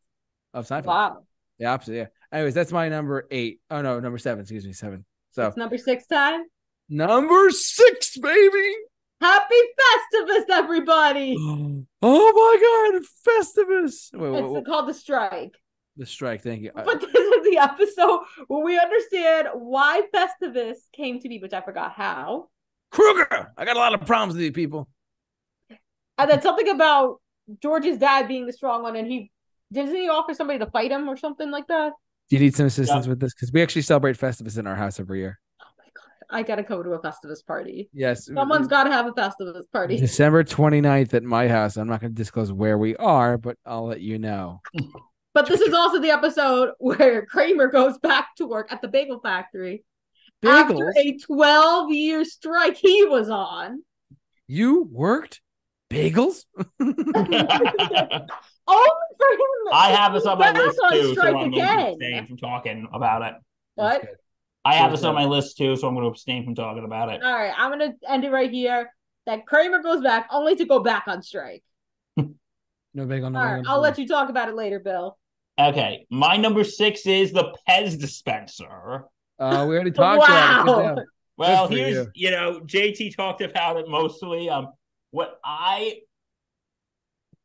[SPEAKER 1] of Seinfeld.
[SPEAKER 3] Wow.
[SPEAKER 1] The opposite, yeah. Anyways, that's my number eight. Oh no, number seven. Excuse me, seven. So
[SPEAKER 3] It's number six time.
[SPEAKER 1] number six, baby.
[SPEAKER 3] Happy Festivus, everybody.
[SPEAKER 1] Oh my God, Festivus. Wait, wait,
[SPEAKER 3] It's
[SPEAKER 1] wait,
[SPEAKER 3] called the strike.
[SPEAKER 1] the strike. Thank you.
[SPEAKER 3] But this is the episode where we understand why Festivus came to be, which I forgot how.
[SPEAKER 1] Kruger. I got a lot of problems with you people.
[SPEAKER 3] And then something about George's dad being the strong one, and he doesn't he offer somebody to fight him or something like that?
[SPEAKER 1] Do you need some assistance with this? Because we actually celebrate Festivus in our house every year.
[SPEAKER 3] Oh my god, I gotta go to a Festivus party.
[SPEAKER 1] Yes.
[SPEAKER 3] Someone's got to have a Festivus party.
[SPEAKER 1] December 29th at my house. I'm not going to disclose where we are, but I'll let you know.
[SPEAKER 3] But this is also the episode where Kramer goes back to work at the bagel factory after a 12 year strike he was on.
[SPEAKER 1] You worked bagels?
[SPEAKER 3] Only for him.
[SPEAKER 2] I have this on my
[SPEAKER 3] back
[SPEAKER 2] list
[SPEAKER 3] on
[SPEAKER 2] too, so I'm going to abstain from talking about it.
[SPEAKER 3] What?
[SPEAKER 2] I have this on my list too, so I'm going to abstain from talking about it.
[SPEAKER 3] All right, I'm gonna end it right here. That Kramer goes back only to go back on strike.
[SPEAKER 1] No bagel, no
[SPEAKER 3] All right,
[SPEAKER 1] bagel.
[SPEAKER 3] I'll let you talk about it later, Bill.
[SPEAKER 2] Okay, my number six is the Pez dispenser.
[SPEAKER 1] Uh, we already talked about it.
[SPEAKER 3] Wow.
[SPEAKER 1] Good job.
[SPEAKER 2] Well, here's
[SPEAKER 1] you.
[SPEAKER 2] you know, JT talked about it mostly. Um, what I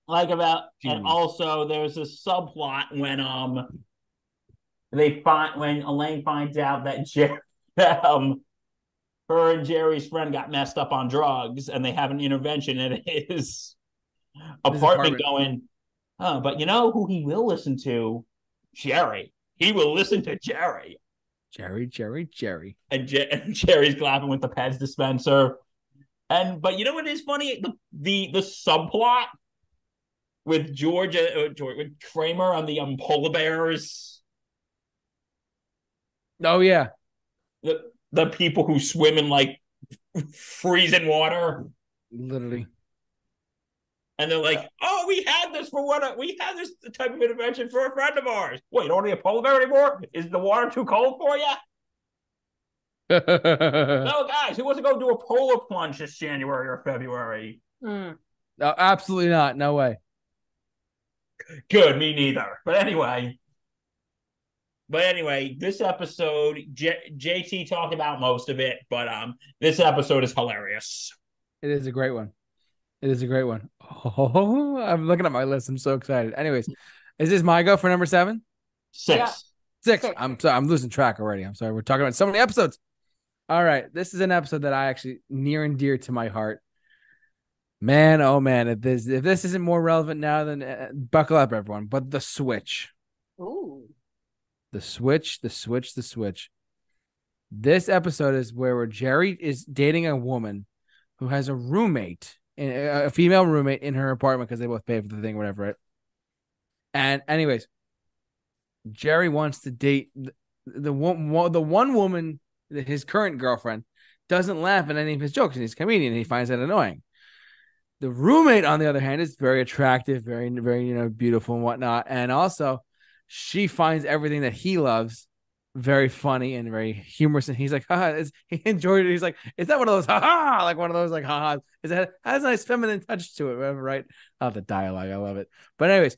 [SPEAKER 2] like about, and also there's a subplot when um they find when Elaine finds out that Jerry that um her and Jerry's friend got messed up on drugs, and they have an intervention in his apartment,
[SPEAKER 1] apartment.
[SPEAKER 2] going, oh, but you know who he will listen to? Jerry. He will listen to Jerry
[SPEAKER 1] Jerry, Jerry, Jerry.
[SPEAKER 2] and, Je- and Jerry's clapping with the Pez dispenser. And but you know what is funny? The the the subplot with Georgia uh, George, with Kramer on the um, polar bears,
[SPEAKER 1] Oh, yeah.
[SPEAKER 2] the the people who swim in like freezing water,
[SPEAKER 1] Literally.
[SPEAKER 2] and they're like, "Oh, we had this for what? We had this type of intervention for a friend of ours. Wait, don't need a polar bear anymore? Is the water too cold for you?
[SPEAKER 1] No,
[SPEAKER 2] No, guys, who wants to go do a polar plunge this January or February?
[SPEAKER 3] Hmm.
[SPEAKER 1] absolutely not. No way.
[SPEAKER 2] Good, me neither. But anyway, But anyway, this episode, J- JT talked about most of it, but um, this episode is hilarious.
[SPEAKER 1] It is a great one. It is a great one. Oh, I'm looking at my list. I'm so excited. Anyways, is this my go for number seven?
[SPEAKER 2] Six.
[SPEAKER 3] Yeah.
[SPEAKER 1] Six.
[SPEAKER 3] Six.
[SPEAKER 1] I'm sorry. I'm losing track already. I'm sorry. We're talking about so many episodes. All right. This is an episode that I actually near and dear to my heart. Man, oh man, if this if this isn't more relevant now, then uh, buckle up, everyone. But the switch,
[SPEAKER 3] Ooh.
[SPEAKER 1] the switch, the switch, the switch. This episode is where, where Jerry is dating a woman who has a roommate, a a female roommate in her apartment because they both pay for the thing, whatever. Right? And anyways, Jerry wants to date the, the one, the one woman, his current girlfriend, doesn't laugh at any of his jokes, and he's a comedian, and he finds that annoying. The roommate, on the other hand, is very attractive, very, very, you know, beautiful and whatnot, and also she finds everything that he loves very funny and very humorous. And he's like, haha, he enjoyed it. He's like, is that one of those haha, like one of those like ha haha? Is that has a nice feminine touch to it, whatever, right? Oh, the dialogue, I love it. But anyways,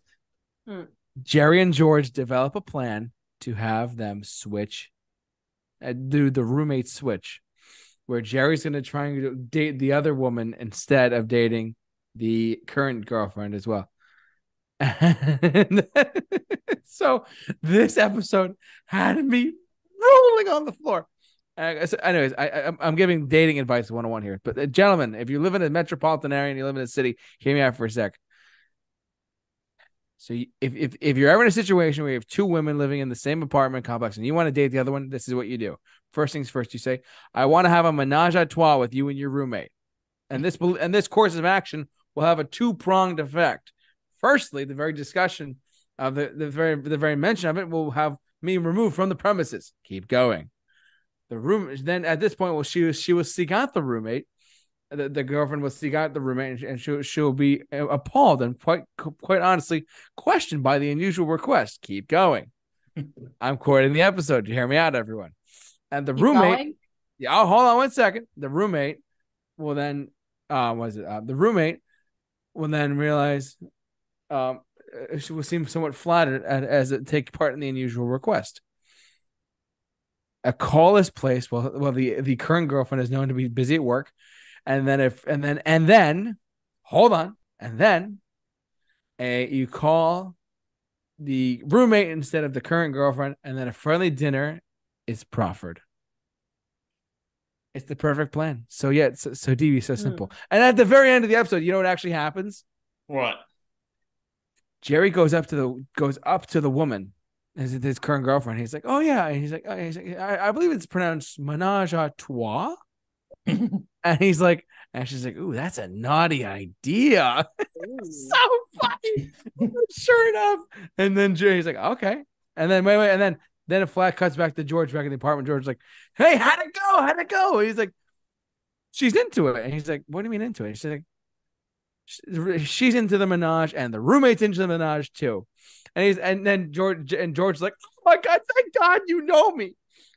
[SPEAKER 3] Hmm.
[SPEAKER 1] Jerry and George develop a plan to have them switch, uh, do the roommate switch, where Jerry's going to try and date the other woman instead of dating the current girlfriend as well. And so this episode had me rolling on the floor. Uh, so anyways, I, I, I'm giving dating advice 101 here. But uh, gentlemen, if you live in a metropolitan area and you live in a city, hear me out for a sec. So if, if if you're ever in a situation where you have two women living in the same apartment complex and you want to date the other one, this is what you do. First things first, you say, "I want to have a menage a trois with you and your roommate," and this and this course of action will have a two pronged effect. Firstly, the very discussion of the the very the very mention of it will have me removed from the premises. Keep going. The room then at this point, well, she was she will seek out the roommate. The, the girlfriend will seek out the roommate, and, and she'll she'll be appalled and quite quite honestly questioned by the unusual request. Keep going. I'm quoting the episode. You hear me out, everyone. And the
[SPEAKER 3] Keep
[SPEAKER 1] roommate,
[SPEAKER 3] going?
[SPEAKER 1] yeah. Oh, hold on one second. The roommate will then, uh, was it uh, the roommate will then realize, um, uh, she will seem somewhat flattered as, as it take part in the unusual request. A call is placed. Well, well, the the current girlfriend is known to be busy at work, and then if and then and then, hold on, and then, a you call the roommate instead of the current girlfriend, and then a friendly dinner is proffered. It's the perfect plan. So yeah, it's so, so DB, so
[SPEAKER 3] Hmm.
[SPEAKER 1] simple. And at the very end of the episode, you know what actually happens?
[SPEAKER 2] What?
[SPEAKER 1] Jerry goes up to the goes up to the woman, his, his current girlfriend. He's like, "Oh yeah," and he's like, oh, he's like I, I believe it's pronounced menage a trois. and he's like, and she's like, "Ooh, that's a naughty idea." so funny. sure enough. And then Jerry's like, okay. And then wait, wait, and then then a flat cuts back to George back in the apartment. George's like, hey, how'd it go? How'd it go? And he's like, she's into it. And he's like, what do you mean into it? She's like, she's into the menage, and the roommate's into the menage too. And he's and then George and George's like, oh my god, thank God you know me.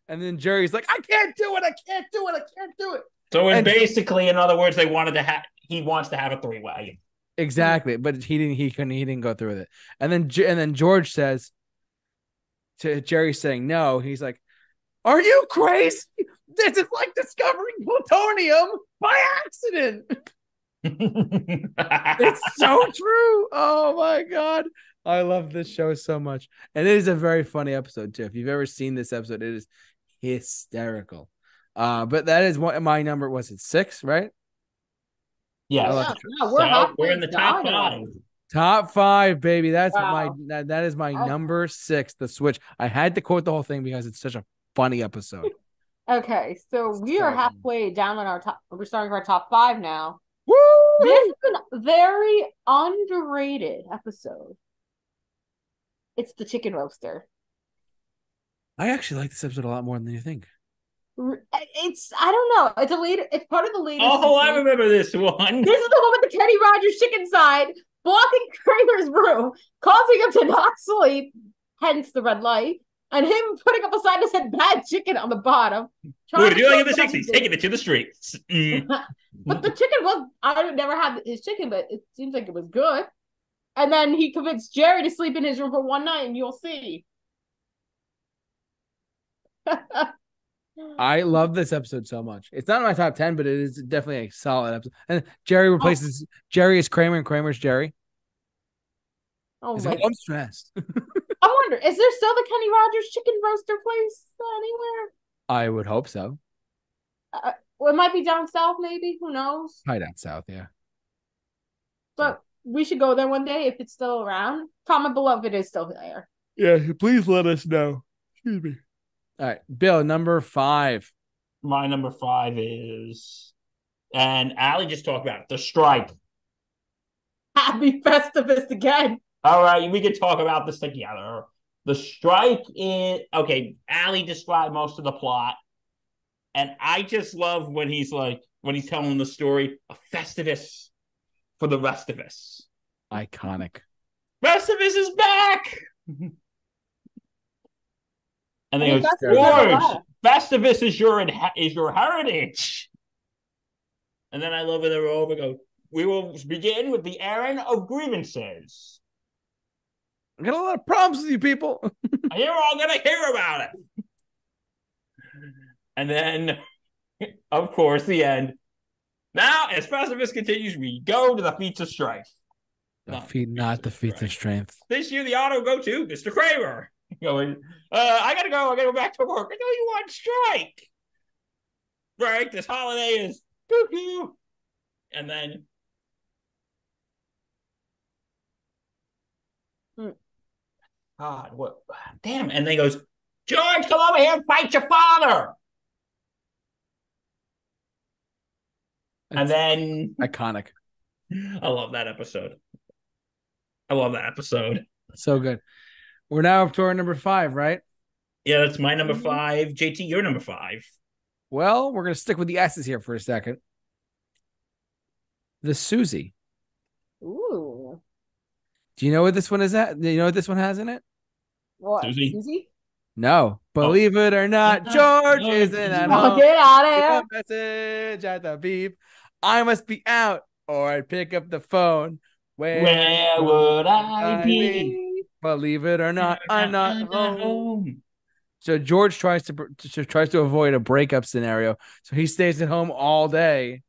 [SPEAKER 1] And then Jerry's like, I can't do it, I can't do it, I can't do it.
[SPEAKER 2] So it's basically, in other words, they wanted to have. He wants to have a three way.
[SPEAKER 1] Exactly, but he didn't. He couldn't. He didn't go through with it. And then and then George says to Jerry, saying no. He's like, "Are you crazy? This is like discovering plutonium by accident." It's so true. Oh my god, I love this show so much, and it is a very funny episode too. If you've ever seen this episode, it is hysterical. Uh, but that is what my number was. It six, right?
[SPEAKER 2] yes.
[SPEAKER 1] I like
[SPEAKER 3] Yeah, yeah, we're,
[SPEAKER 2] So we're in the top five.
[SPEAKER 1] Top five, baby. That's
[SPEAKER 3] Wow.
[SPEAKER 1] my that, that is my number six. The switch. I had to quote the whole thing because it's such a funny episode.
[SPEAKER 3] Okay, so we are halfway down on our top. We're starting our top five now.
[SPEAKER 1] Woo!
[SPEAKER 3] This is a very underrated episode. It's the chicken roaster.
[SPEAKER 1] I actually like this episode a lot more than you think.
[SPEAKER 3] It's I don't know. It's a later. It's part of the latest.
[SPEAKER 2] Oh, I remember this one.
[SPEAKER 3] This is the one with the Kenny Rogers chicken side blocking Kramer's room, causing him to not sleep. Hence the red light, and him putting up a sign that said "bad chicken" on the bottom.
[SPEAKER 2] What
[SPEAKER 3] trying
[SPEAKER 2] are you doing in the
[SPEAKER 3] kill
[SPEAKER 2] sixties? Taking it to the streets. Mm.
[SPEAKER 3] But the chicken was I never had his chicken, but it seems like it was good. And then he convinced Jerry to sleep in his room for one night, and you'll see.
[SPEAKER 1] I love this episode so much. It's not in my top ten, but it is definitely a solid episode. And Jerry oh. replaces Jerry is Kramer and Kramer's Jerry.
[SPEAKER 3] oh
[SPEAKER 1] He's
[SPEAKER 3] my
[SPEAKER 1] like, "Oh, I'm stressed.
[SPEAKER 3] I wonder, is there still the Kenny Rogers chicken roaster place anywhere?
[SPEAKER 1] I would hope so.
[SPEAKER 3] Uh, uh, well, it might be down south, maybe. Who knows?
[SPEAKER 1] Probably down south, yeah.
[SPEAKER 3] But we should go there one day if it's still around. Comment below if it is still there.
[SPEAKER 1] Yeah, please let us know. Excuse me. All right, Bill, number five.
[SPEAKER 2] My number five is, and Allie just talked about it, the strike.
[SPEAKER 3] Happy Festivus again.
[SPEAKER 2] All right, we can talk about this together. The strike is okay. Allie described most of the plot, and I just love when he's like when he's telling the story of Festivus for the rest of us.
[SPEAKER 1] Iconic.
[SPEAKER 2] Festivus is back. and
[SPEAKER 3] I
[SPEAKER 2] they
[SPEAKER 3] mean,
[SPEAKER 2] go, George. Festivus is your inhe- is your heritage. And then I love when they're over. Go. We will begin with the airing of grievances.
[SPEAKER 1] I got a lot of problems with you people.
[SPEAKER 2] You're all gonna hear about it. And then, of course, the end. Now, as Festivus continues, we go to the feats of strife.
[SPEAKER 1] The
[SPEAKER 2] No,
[SPEAKER 1] feet, not the feats of strength.
[SPEAKER 2] This year, the auto go to Mr. Kramer. Going, uh, I gotta go. I gotta go back to work. I know you want strike. Break. This holiday is cuckoo. And then,
[SPEAKER 3] Hmm.
[SPEAKER 2] God, what? Damn. And then he goes, George, come over here and fight your father. And then
[SPEAKER 1] iconic.
[SPEAKER 2] I love that episode. I love that episode.
[SPEAKER 1] So good. We're now up to our number five, right?
[SPEAKER 2] Yeah, that's my number
[SPEAKER 3] Mhm.
[SPEAKER 2] five. JT, you're number five.
[SPEAKER 1] Well, we're gonna stick with the S's here for a second. The Susie.
[SPEAKER 3] Ooh.
[SPEAKER 1] Do you know what this one is at? Do you know what this one has in it?
[SPEAKER 3] What?
[SPEAKER 2] Susie?
[SPEAKER 3] Susie?
[SPEAKER 1] No. Believe it or not, George
[SPEAKER 2] No,
[SPEAKER 1] isn't at
[SPEAKER 3] Oh,
[SPEAKER 1] home.
[SPEAKER 3] get out of
[SPEAKER 1] Leave
[SPEAKER 3] here.
[SPEAKER 1] a message at the beep. I must be out, or I'd pick up the phone. Where,
[SPEAKER 2] Where would I
[SPEAKER 1] I
[SPEAKER 2] be?
[SPEAKER 1] Believe it or not, I'm not
[SPEAKER 2] I'm
[SPEAKER 1] home.
[SPEAKER 2] home.
[SPEAKER 1] So George tries to, to tries to avoid a breakup scenario. So he stays at home all day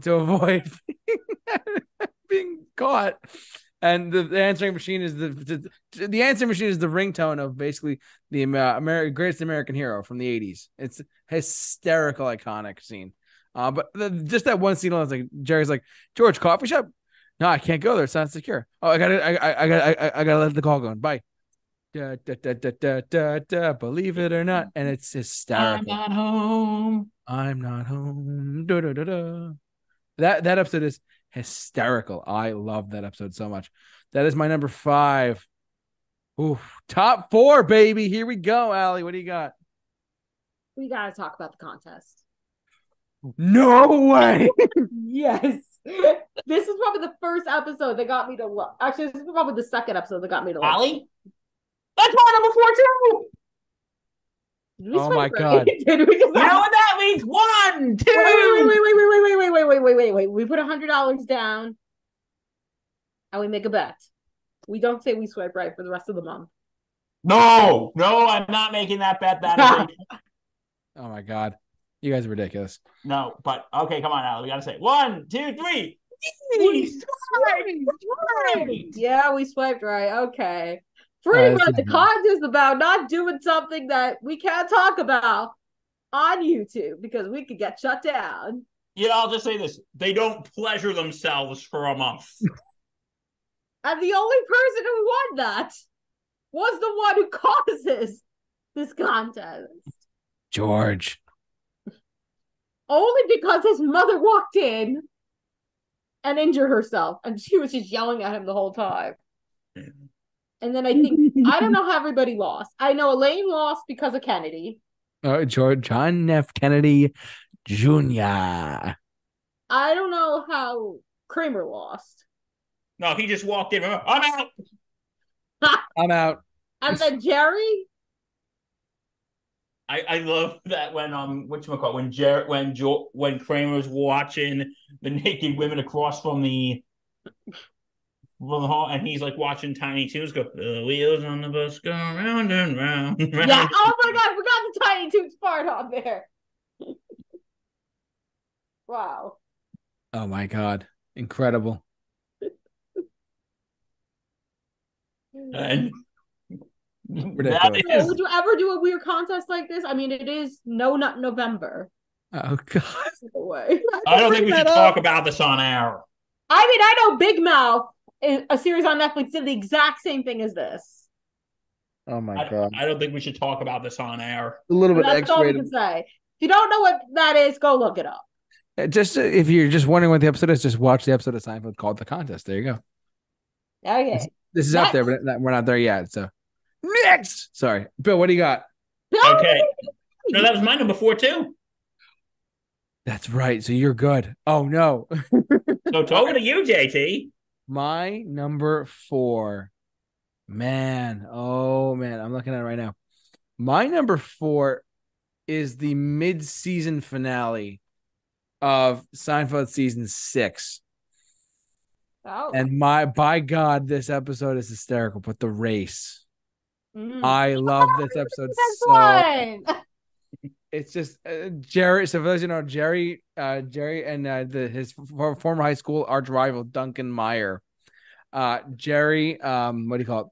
[SPEAKER 1] to avoid being caught. And the, the answering machine is the, the the answering machine is the ringtone of basically the Ameri- greatest American hero from the '80s. It's hysterical, iconic scene. Uh, but the, just that one scene, I was like, Jerry's like, George, coffee shop? No, I can't go there. It's not secure. Oh, I gotta, I, I, I gotta, I, I gotta let the call go. Bye. Da, da, da, da, da, da, da, believe it or not, and it's hysterical.
[SPEAKER 2] I'm not home.
[SPEAKER 1] I'm not home. Da, da, da, da. That that episode is hysterical. I love that episode so much. That is my number five. Ooh, top four, baby. Here we go, Allie. What do you got?
[SPEAKER 3] We gotta talk about the contest.
[SPEAKER 1] No way.
[SPEAKER 3] Yes. This is probably the first episode that got me to love. Actually, this is probably the second episode that got me to love.
[SPEAKER 2] Allie? That's my number four too.
[SPEAKER 3] We
[SPEAKER 1] Oh my? God.
[SPEAKER 3] Did we just
[SPEAKER 2] You know what that means? One, two.
[SPEAKER 3] wait, wait, wait, wait, wait, wait, wait, wait, wait, wait, wait, wait. We put a hundred dollars down and we make a bet. We don't say we swipe right for the rest of the month.
[SPEAKER 2] No, no, I'm not making that bet. That is
[SPEAKER 1] Oh my god, you guys are ridiculous.
[SPEAKER 2] no. But okay, come on, Allie. We gotta say one, two, three. We swiped.
[SPEAKER 3] Yeah, we swiped right. Okay. Pretty much the
[SPEAKER 1] good.
[SPEAKER 3] contest is about not doing something that we can't talk about on YouTube because we could get shut down.
[SPEAKER 2] You know, I'll just say this: they don't pleasure themselves for a month.
[SPEAKER 3] And the only person who won that was the one who causes this contest.
[SPEAKER 1] George.
[SPEAKER 3] Only because his mother walked in and injured herself. And she was just yelling at him the whole time. And then I think, I don't know how everybody lost. I know Elaine lost because of Kennedy.
[SPEAKER 1] Uh, George John F. Kennedy Jr.
[SPEAKER 3] I don't know how Kramer lost.
[SPEAKER 2] No, he just walked in. I'm out.
[SPEAKER 1] I'm out.
[SPEAKER 3] And then Jerry,
[SPEAKER 2] I, I love that when um what you call when Jer when jo- when Kramer's watching the naked women across from the from the hall, and he's like watching Tiny Toons go. The wheels on the bus go round and round. and
[SPEAKER 3] Yeah. Oh my god, I forgot the Tiny Toons part on there. wow.
[SPEAKER 1] Oh my god, incredible!
[SPEAKER 2] And
[SPEAKER 1] Ridiculous.
[SPEAKER 2] is
[SPEAKER 3] would you ever do a weird contest like this? I mean, it is no nut November.
[SPEAKER 1] Oh god,
[SPEAKER 3] by the way.
[SPEAKER 2] I don't think we should
[SPEAKER 1] that
[SPEAKER 2] talk about this on air.
[SPEAKER 3] I mean, I know Big Mouth, a series on Netflix, did the exact same thing as this.
[SPEAKER 1] oh my
[SPEAKER 2] I,
[SPEAKER 1] god,
[SPEAKER 2] I don't think we should talk about this on air.
[SPEAKER 1] a little bit
[SPEAKER 3] That's all we
[SPEAKER 1] X-rated.
[SPEAKER 3] can say. If you don't know what that is, go look it up.
[SPEAKER 1] Uh, Just uh, if you're just wondering what the episode is, just watch the episode of Seinfeld called "The Contest." There you go.
[SPEAKER 3] Okay.
[SPEAKER 1] This is out there, but we're not there yet. So next, sorry, Bill, what do you got?
[SPEAKER 2] Okay. No, that was my number four too.
[SPEAKER 1] That's right. So you're good. Oh no,
[SPEAKER 2] So it's over to you, JT.
[SPEAKER 1] my number four, man. Oh man, I'm looking at it right now. My number four is the mid-season finale of Seinfeld season six.
[SPEAKER 3] Oh.
[SPEAKER 1] And my by God, this episode is hysterical. But the race,
[SPEAKER 3] Mm.
[SPEAKER 1] I love this episode so.
[SPEAKER 3] one.
[SPEAKER 1] It's just uh, Jerry. So for those you know, Jerry, uh, Jerry, and uh, the his f- former high school arch rival Duncan Meyer. Uh, Jerry, um, what do you call it?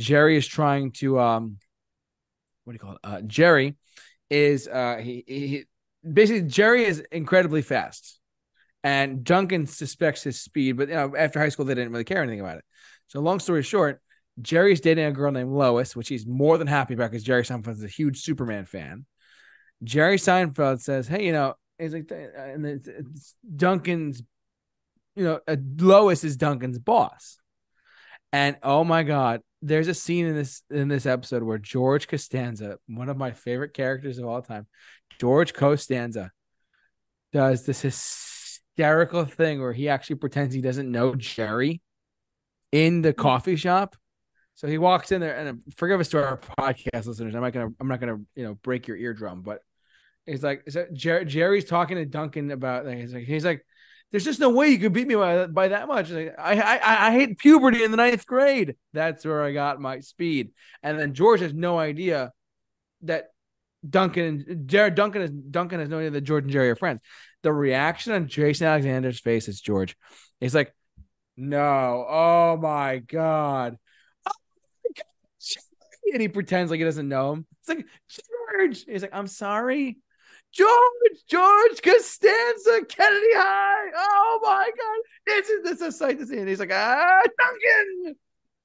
[SPEAKER 1] Jerry is trying to um, what do you call it? Uh, Jerry is uh, he, he basically Jerry is incredibly fast, and Duncan suspects his speed, but you know after high school they didn't really care anything about it. So long story short, Jerry's dating a girl named Lois, which he's more than happy about because Jerry Seinfeld is a huge Superman fan. Jerry Seinfeld says, "Hey, you know," he's like, and it's, it's Duncan's, you know, uh, Lois is Duncan's boss, and oh my god, there's a scene in this in this episode where George Costanza, one of my favorite characters of all time, George Costanza, does this hysterical thing where he actually pretends he doesn't know Jerry in the coffee shop. So he walks in there, and uh, forgive us to our podcast listeners. I'm not gonna, I'm not gonna, you know, break your eardrum, but he's like, so Jer- Jerry's talking to Duncan about, like, he's like, he's like, there's just no way you could beat me by, by that much. Like, I, I, I hate puberty in the ninth grade. That's where I got my speed. And then George has no idea that Duncan, Jared Duncan is Duncan has no idea that George and Jerry are friends. The reaction on Jason Alexander's face is George. He's like, no, oh my god. Oh my God, Jerry." And he pretends like he doesn't know him. It's like George. He's like, I'm sorry. George, George Costanza, Kennedy High. Oh my God. This is this is a sight to see. And he's like, ah, Duncan.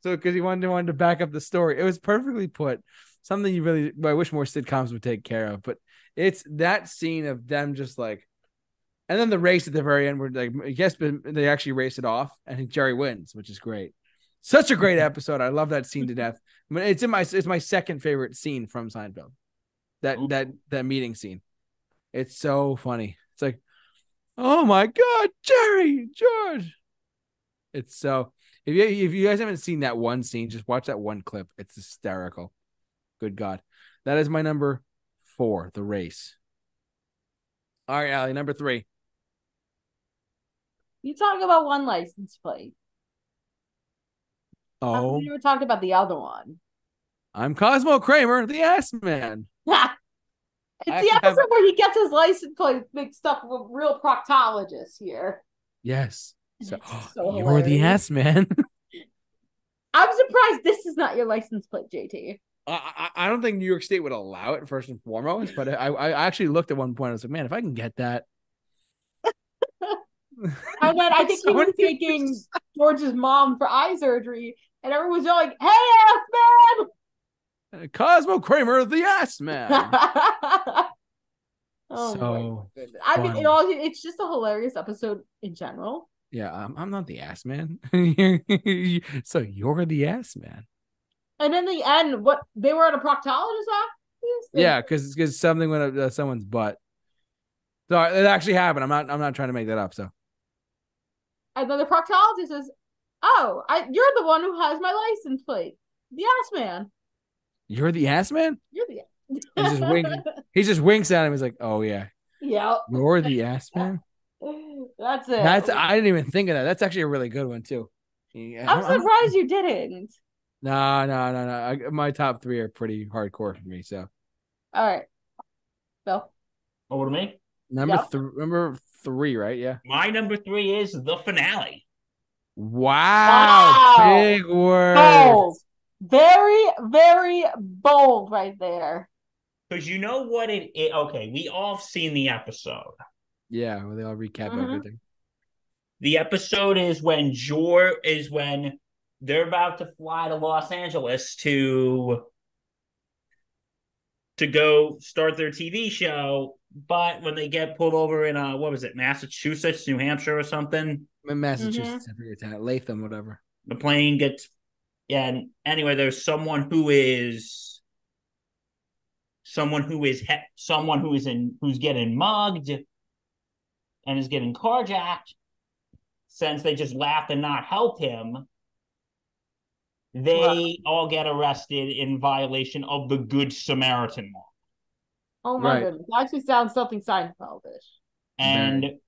[SPEAKER 1] So because he wanted to wanted to back up the story. It was perfectly put. Something you really I wish more sitcoms would take care of. But it's that scene of them just like and then the race at the very end, where like yes, but they actually race it off, and Jerry wins, which is great. Such a great episode. I love that scene to death. I mean, it's in my it's my second favorite scene from Seinfeld. That
[SPEAKER 2] Ooh.
[SPEAKER 1] that that meeting scene. It's so funny. It's like, oh my god, Jerry, George. It's so. If you if you guys haven't seen that one scene, just watch that one clip. It's hysterical. Good God, that is my number four. The race. All right, Allie, number three.
[SPEAKER 3] You talk about one license plate.
[SPEAKER 1] Oh,
[SPEAKER 3] You never talked about the other one.
[SPEAKER 1] I'm Cosmo Kramer, the ass man.
[SPEAKER 3] it's
[SPEAKER 1] I
[SPEAKER 3] the
[SPEAKER 1] actually have-
[SPEAKER 3] episode where he gets his license plate mixed up with real proctologists here.
[SPEAKER 1] Yes. So,
[SPEAKER 3] so
[SPEAKER 1] you're the ass man.
[SPEAKER 3] I'm surprised this is not your license plate, JT.
[SPEAKER 1] I, I I don't think New York State would allow it first and foremost, but I I actually looked at one point. I was like, man, if I can get that.
[SPEAKER 3] And then I think he was taking George's mom for eye surgery, and everyone's yelling, "Hey, ass man!"
[SPEAKER 1] Cosmo Kramer, the ass man.
[SPEAKER 3] oh
[SPEAKER 1] So
[SPEAKER 3] my goodness! I mean, it all, it's just a hilarious episode in general.
[SPEAKER 1] Yeah, I'm, I'm not the ass man. so you're the ass man.
[SPEAKER 3] And in the end, what they were at a proctologist office.
[SPEAKER 1] Yeah, because because something went up uh, someone's butt. So it actually happened. I'm not I'm not trying to make that up. So
[SPEAKER 3] And then the proctologist says, "Oh, I, you're the one who has my license plate, the ass man.
[SPEAKER 1] you're the ass man.
[SPEAKER 3] You're the."
[SPEAKER 1] He's just winking. He just winks at him. He's like, "Oh yeah,
[SPEAKER 3] yeah,
[SPEAKER 1] you're the ass man."
[SPEAKER 3] that's it.
[SPEAKER 1] That's I didn't even think of that. That's actually a really good one too. Yeah,
[SPEAKER 3] I'm surprised you didn't.
[SPEAKER 1] No, no, no, no. I, my top three are pretty hardcore for me. So
[SPEAKER 3] All right. Bill.
[SPEAKER 2] Over to me.
[SPEAKER 1] number
[SPEAKER 3] Yep.
[SPEAKER 1] three, number three, right? Yeah.
[SPEAKER 2] My number three is the finale.
[SPEAKER 1] Wow,
[SPEAKER 3] Wow.
[SPEAKER 1] big word.
[SPEAKER 3] Bold. Very, very bold right there.
[SPEAKER 2] Because you know what it is. Okay, we all seen the episode.
[SPEAKER 1] Yeah, well, they all recap
[SPEAKER 3] Mhm.
[SPEAKER 1] everything.
[SPEAKER 2] The episode is when Jor is when they're about to fly to Los Angeles to to go start their TV show, but when they get pulled over in uh what was it, Massachusetts, New Hampshire or something,
[SPEAKER 1] In Massachusetts, mm-hmm. I forget that. Latham, whatever.
[SPEAKER 2] the plane gets yeah, and anyway, there's someone who is someone who is he- someone who is in who's getting mugged and is getting carjacked since they just laughed and not helped him they all get arrested in violation of the good samaritan law
[SPEAKER 3] Oh my
[SPEAKER 1] Right.
[SPEAKER 3] goodness. That actually sounds something Seinfeldish.
[SPEAKER 2] and
[SPEAKER 1] Very.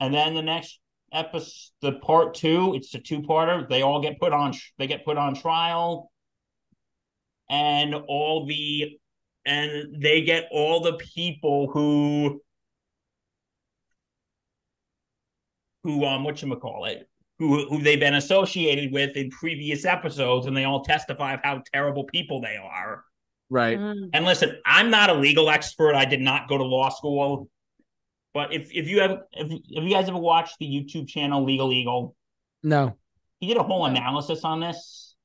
[SPEAKER 2] and then the next episode the part two it's a two-parter they all get put on they get put on trial and all the and they get all the people who who um what you call it who who they've been associated with in previous episodes and they all testify of how terrible people they are
[SPEAKER 1] Right.
[SPEAKER 3] Mm.
[SPEAKER 2] and listen, I'm not a legal expert. I did not go to law school. But if, if you have if, if you guys ever watched the YouTube channel Legal Eagle,
[SPEAKER 1] No.
[SPEAKER 2] he did a whole analysis on this.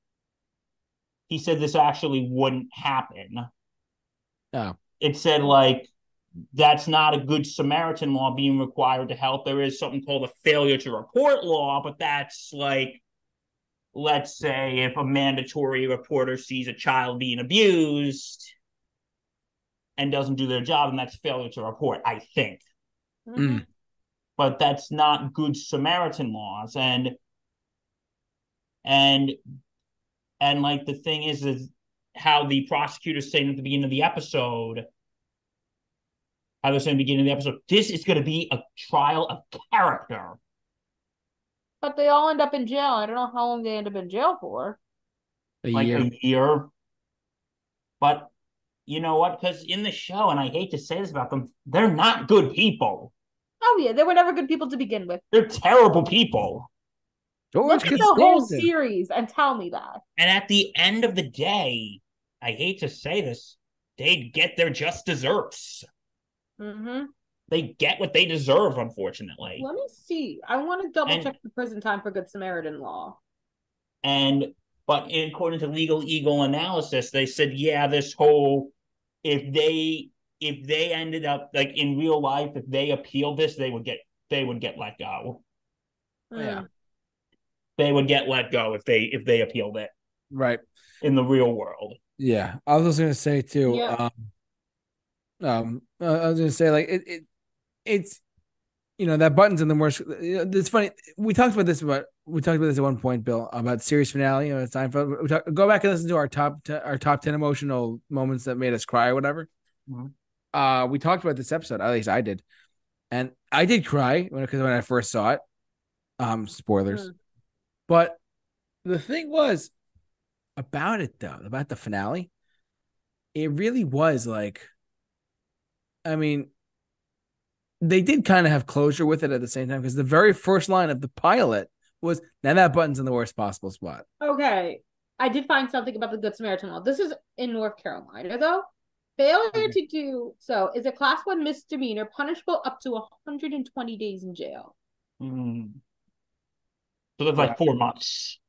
[SPEAKER 2] He said this actually wouldn't happen.
[SPEAKER 1] Oh.
[SPEAKER 2] It said like that's not a good Samaritan law being required to help. There is something called a failure to report law, but that's like let's say if a mandatory reporter sees a child being abused and doesn't do their job, and that's failure to report, I think.
[SPEAKER 3] Mhm.
[SPEAKER 2] But that's not good Samaritan laws. And and and like the thing is is how the prosecutor's saying at the beginning of the episode, how they're saying at the beginning of the episode, this is gonna be a trial of character.
[SPEAKER 3] But they all end up in jail. I don't know how long they end up in jail for.
[SPEAKER 1] A
[SPEAKER 2] like
[SPEAKER 1] year.
[SPEAKER 2] a year. But you know what? Because in the show, and I hate to say this about them, they're not good people.
[SPEAKER 3] Oh yeah, they were never good people to begin with.
[SPEAKER 2] They're terrible people.
[SPEAKER 1] George
[SPEAKER 3] Look at the whole
[SPEAKER 1] Costanza.
[SPEAKER 3] series and tell me that.
[SPEAKER 2] And at the end of the day, I hate to say this, they get their just desserts.
[SPEAKER 3] hmm
[SPEAKER 2] They get what they deserve, unfortunately.
[SPEAKER 3] Let me see. I want to double
[SPEAKER 2] And-
[SPEAKER 3] check the prison time for Good Samaritan law.
[SPEAKER 2] And but according to Legal Eagle analysis, they said, yeah, this whole if they if they ended up like in real life, if they appealed this, they would get they would get let go.
[SPEAKER 1] Yeah.
[SPEAKER 3] Mm.
[SPEAKER 2] They would get let go if they if they appealed it
[SPEAKER 1] Right.
[SPEAKER 2] in the real world.
[SPEAKER 1] Yeah. I was just gonna say too.
[SPEAKER 3] Yeah.
[SPEAKER 1] Um, um, I was gonna say like it, it, it's, you know, that button's in the worst. you know, It's funny. We talked about this about we talked about this at one point, Bill, about series finale. You know, Seinfeld. We talk, go back and listen to our top t- our top ten emotional moments that made us cry, or whatever.
[SPEAKER 2] Mhm.
[SPEAKER 1] Uh, we talked about this episode. At least I did, and I did cry because when I first saw it. Um, spoilers.
[SPEAKER 3] Mm.
[SPEAKER 1] But the thing was about it though, about the finale, it really was like, I mean, they did kind of have closure with it at the same time because the very first line of the pilot was, "Now that button's in the worst possible spot."
[SPEAKER 3] Okay. I did find something about the Good Samaritan law. This is in North Carolina, though. Failure to do so is a class one misdemeanor punishable up to 120 days in jail.
[SPEAKER 2] Mm. So that's like four months.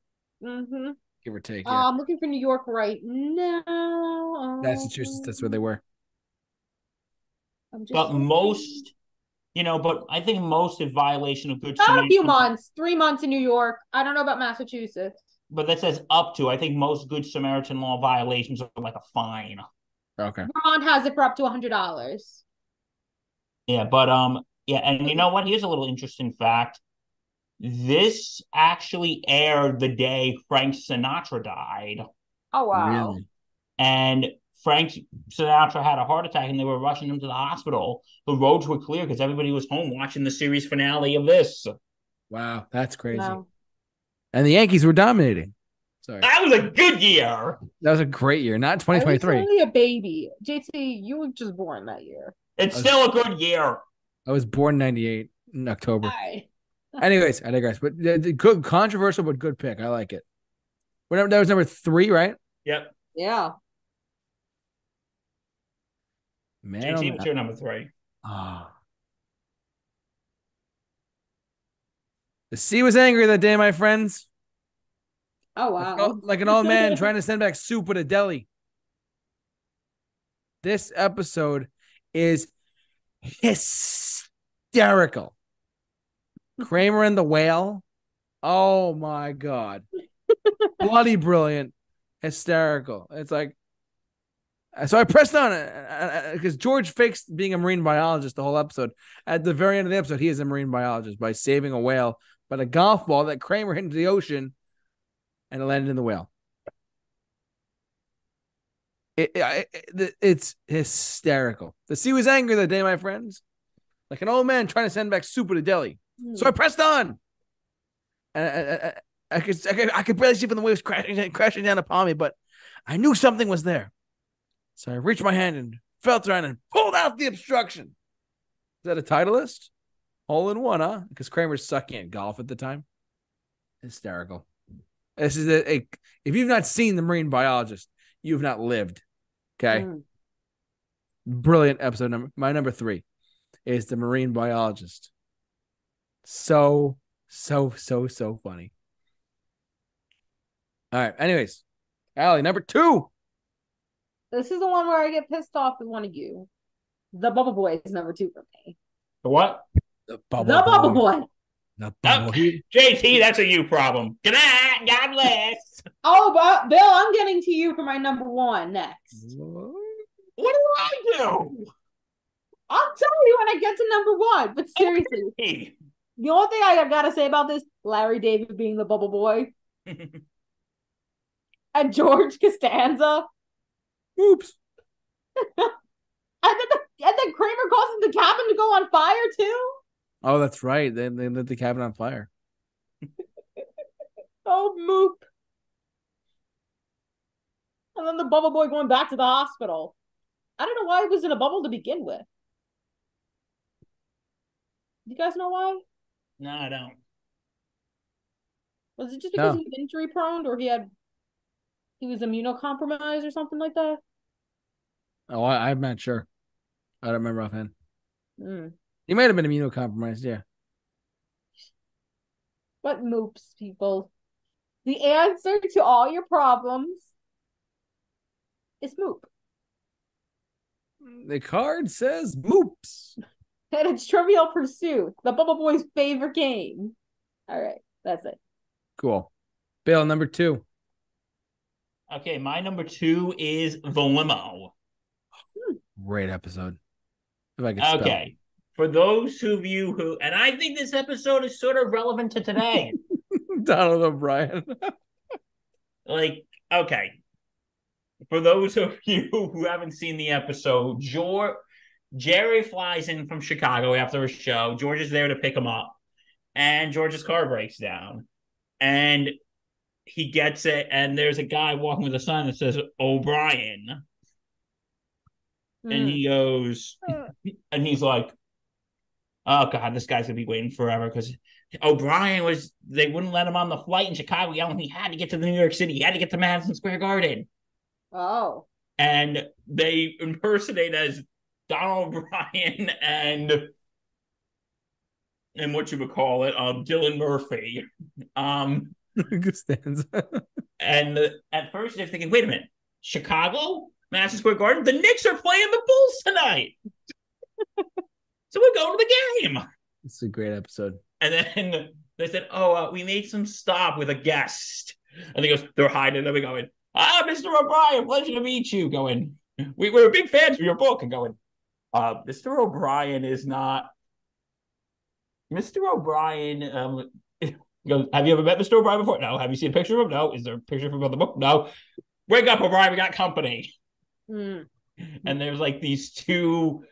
[SPEAKER 3] Mm-hmm.
[SPEAKER 1] Give or take.
[SPEAKER 3] Uh, I'm looking for New York right now.
[SPEAKER 1] Massachusetts, that's where they were.
[SPEAKER 3] I'm just
[SPEAKER 2] But
[SPEAKER 3] looking.
[SPEAKER 2] most, you know, but I think most in violation of good
[SPEAKER 3] About a few months, three months in New York. I don't know about Massachusetts.
[SPEAKER 2] But that says up to. I think most good Samaritan law violations are like a fine.
[SPEAKER 1] Okay.
[SPEAKER 3] Vermont has it for up to hundred dollars.
[SPEAKER 2] Yeah, but um, yeah, and you know what? Here's a little interesting fact. This actually aired the day Frank Sinatra died,
[SPEAKER 3] Oh wow!
[SPEAKER 1] Really?
[SPEAKER 2] and Frank Sinatra had a heart attack, and they were rushing him to the hospital. The roads were clear because everybody was home watching the series finale of this.
[SPEAKER 1] Wow, that's crazy.
[SPEAKER 3] Wow.
[SPEAKER 1] and the Yankees were dominating. Sorry,
[SPEAKER 2] That was a good year.
[SPEAKER 1] that was a great year. Not
[SPEAKER 3] I was
[SPEAKER 1] 2023.
[SPEAKER 3] only a baby. JT, you were just born that year.
[SPEAKER 2] It's
[SPEAKER 1] was-
[SPEAKER 2] still a good year.
[SPEAKER 1] I was born '98 in October.
[SPEAKER 3] Hi.
[SPEAKER 1] Anyways, I digress. But the, the good, controversial, but good pick. I like it. Whatever that was number three, right?
[SPEAKER 2] Yep.
[SPEAKER 3] Yeah.
[SPEAKER 1] Man, oh,
[SPEAKER 2] JT,
[SPEAKER 1] man.
[SPEAKER 2] what's your number three?
[SPEAKER 1] Ah. The sea was angry that day, my friends.
[SPEAKER 3] Oh wow.
[SPEAKER 1] like an old man trying to send back soup at a deli. This episode is hysterical. Kramer and the whale. Oh my god. Bloody brilliant. Hysterical. It's like so I pressed on uh, uh, uh, it because George fakes being a marine biologist the whole episode. At the very end of the episode, he is a marine biologist by saving a whale, but a golf ball that Kramer hit into the ocean and it landed in the whale. It, it, it- it's hysterical. The sea was angry that day, my friends, like an old man trying to send back soup to a deli. So I hmm. pressed on, and I, I, I, could, I could I could barely see from the waves crashing crashing down upon me, but I knew something was there. So I reached my hand and felt around and pulled out the obstruction. Is that a titleist? Hole in one, huh? Because Kramer's sucking at golf at the time. Hysterical. This is a, a if you've not seen the marine biologist, you've not lived. Okay.
[SPEAKER 3] Mm.
[SPEAKER 1] Brilliant episode number. My number three is the marine biologist. So, so, so, so funny. All right. Anyways, Allie, number two.
[SPEAKER 3] This is the one where I get pissed off with one of you. The Bubble Boy is number two for me.
[SPEAKER 2] The what?
[SPEAKER 1] The
[SPEAKER 3] the Bubble Boy.
[SPEAKER 1] The bubble. He-
[SPEAKER 2] JT, that's a you problem. Good night. God bless.
[SPEAKER 3] Oh, but Bill, I'm getting to you for my number one next.
[SPEAKER 2] What do I do?
[SPEAKER 3] I'll tell you when I get to number one. But seriously,
[SPEAKER 2] Hey.
[SPEAKER 3] the only thing I have gotta say about this, Larry David being the Bubble Boy and George Costanza,
[SPEAKER 1] Oops.
[SPEAKER 3] and then the, and then Kramer causes the cabin to go on fire too.
[SPEAKER 1] Oh, that's right. They, they lit the cabin on fire.
[SPEAKER 3] Oh, moop. And then the Bubble Boy going back to the hospital. I don't know why he was in a bubble to begin with. You guys know why?
[SPEAKER 2] no, I don't.
[SPEAKER 3] Was it just because
[SPEAKER 1] No.
[SPEAKER 3] he was injury prone or he had he was immunocompromised or something like that?
[SPEAKER 1] Oh, I, I'm not sure. I don't remember offhand.
[SPEAKER 3] Mm.
[SPEAKER 1] He might have been immunocompromised. Yeah.
[SPEAKER 3] What moops, people? The answer to all your problems is moop.
[SPEAKER 1] The card says moops.
[SPEAKER 3] And it's Trivial Pursuit, the Bubble Boy's favorite game. All right, that's it.
[SPEAKER 1] Cool. Bill, number two.
[SPEAKER 2] Okay, my number two is the limo. Hmm.
[SPEAKER 1] Great episode. If I could spell.
[SPEAKER 2] Okay. For those of you who, and I think this episode is sort of relevant to today.
[SPEAKER 1] Donald O'Brien.
[SPEAKER 2] like, okay. For those of you who haven't seen the episode, George, Jerry flies in from Chicago after a show. George is there to pick him up, and George's car breaks down, and he gets it. And there's a guy walking with a sign that says O'Brien, and he hmm. goes, and he's like, "Oh God, this guy's gonna be waiting forever because O'Brien was they wouldn't let him on the flight in Chicago. Yelling, he had to get to the New York City. He had to get to Madison Square Garden."
[SPEAKER 3] Oh.
[SPEAKER 2] and they impersonate as Donald Bryan and and what you would call it, um, Dylan Murphy. Um,
[SPEAKER 1] Costanza.
[SPEAKER 2] and at first they're thinking, wait a minute, Chicago, Madison Square Garden, the Knicks are playing the Bulls tonight, so we're going to the game.
[SPEAKER 1] It's a great episode.
[SPEAKER 2] And then they said, "Oh, uh, we made some stop with a guest." And he goes, "They're hiding." And they're going, "Ah, Mr. O'Brien, pleasure to meet you." Going, "We we're big fans of your book." And going, "Uh, Mr. O'Brien is not." Mr. O'Brien, um, he goes, "Have you ever met Mr. O'Brien before? No. Have you seen a picture of him? No. Is there a picture of him on the book? No. Wake up, O'Brien. We got company."
[SPEAKER 3] Mm.
[SPEAKER 2] and there's like these two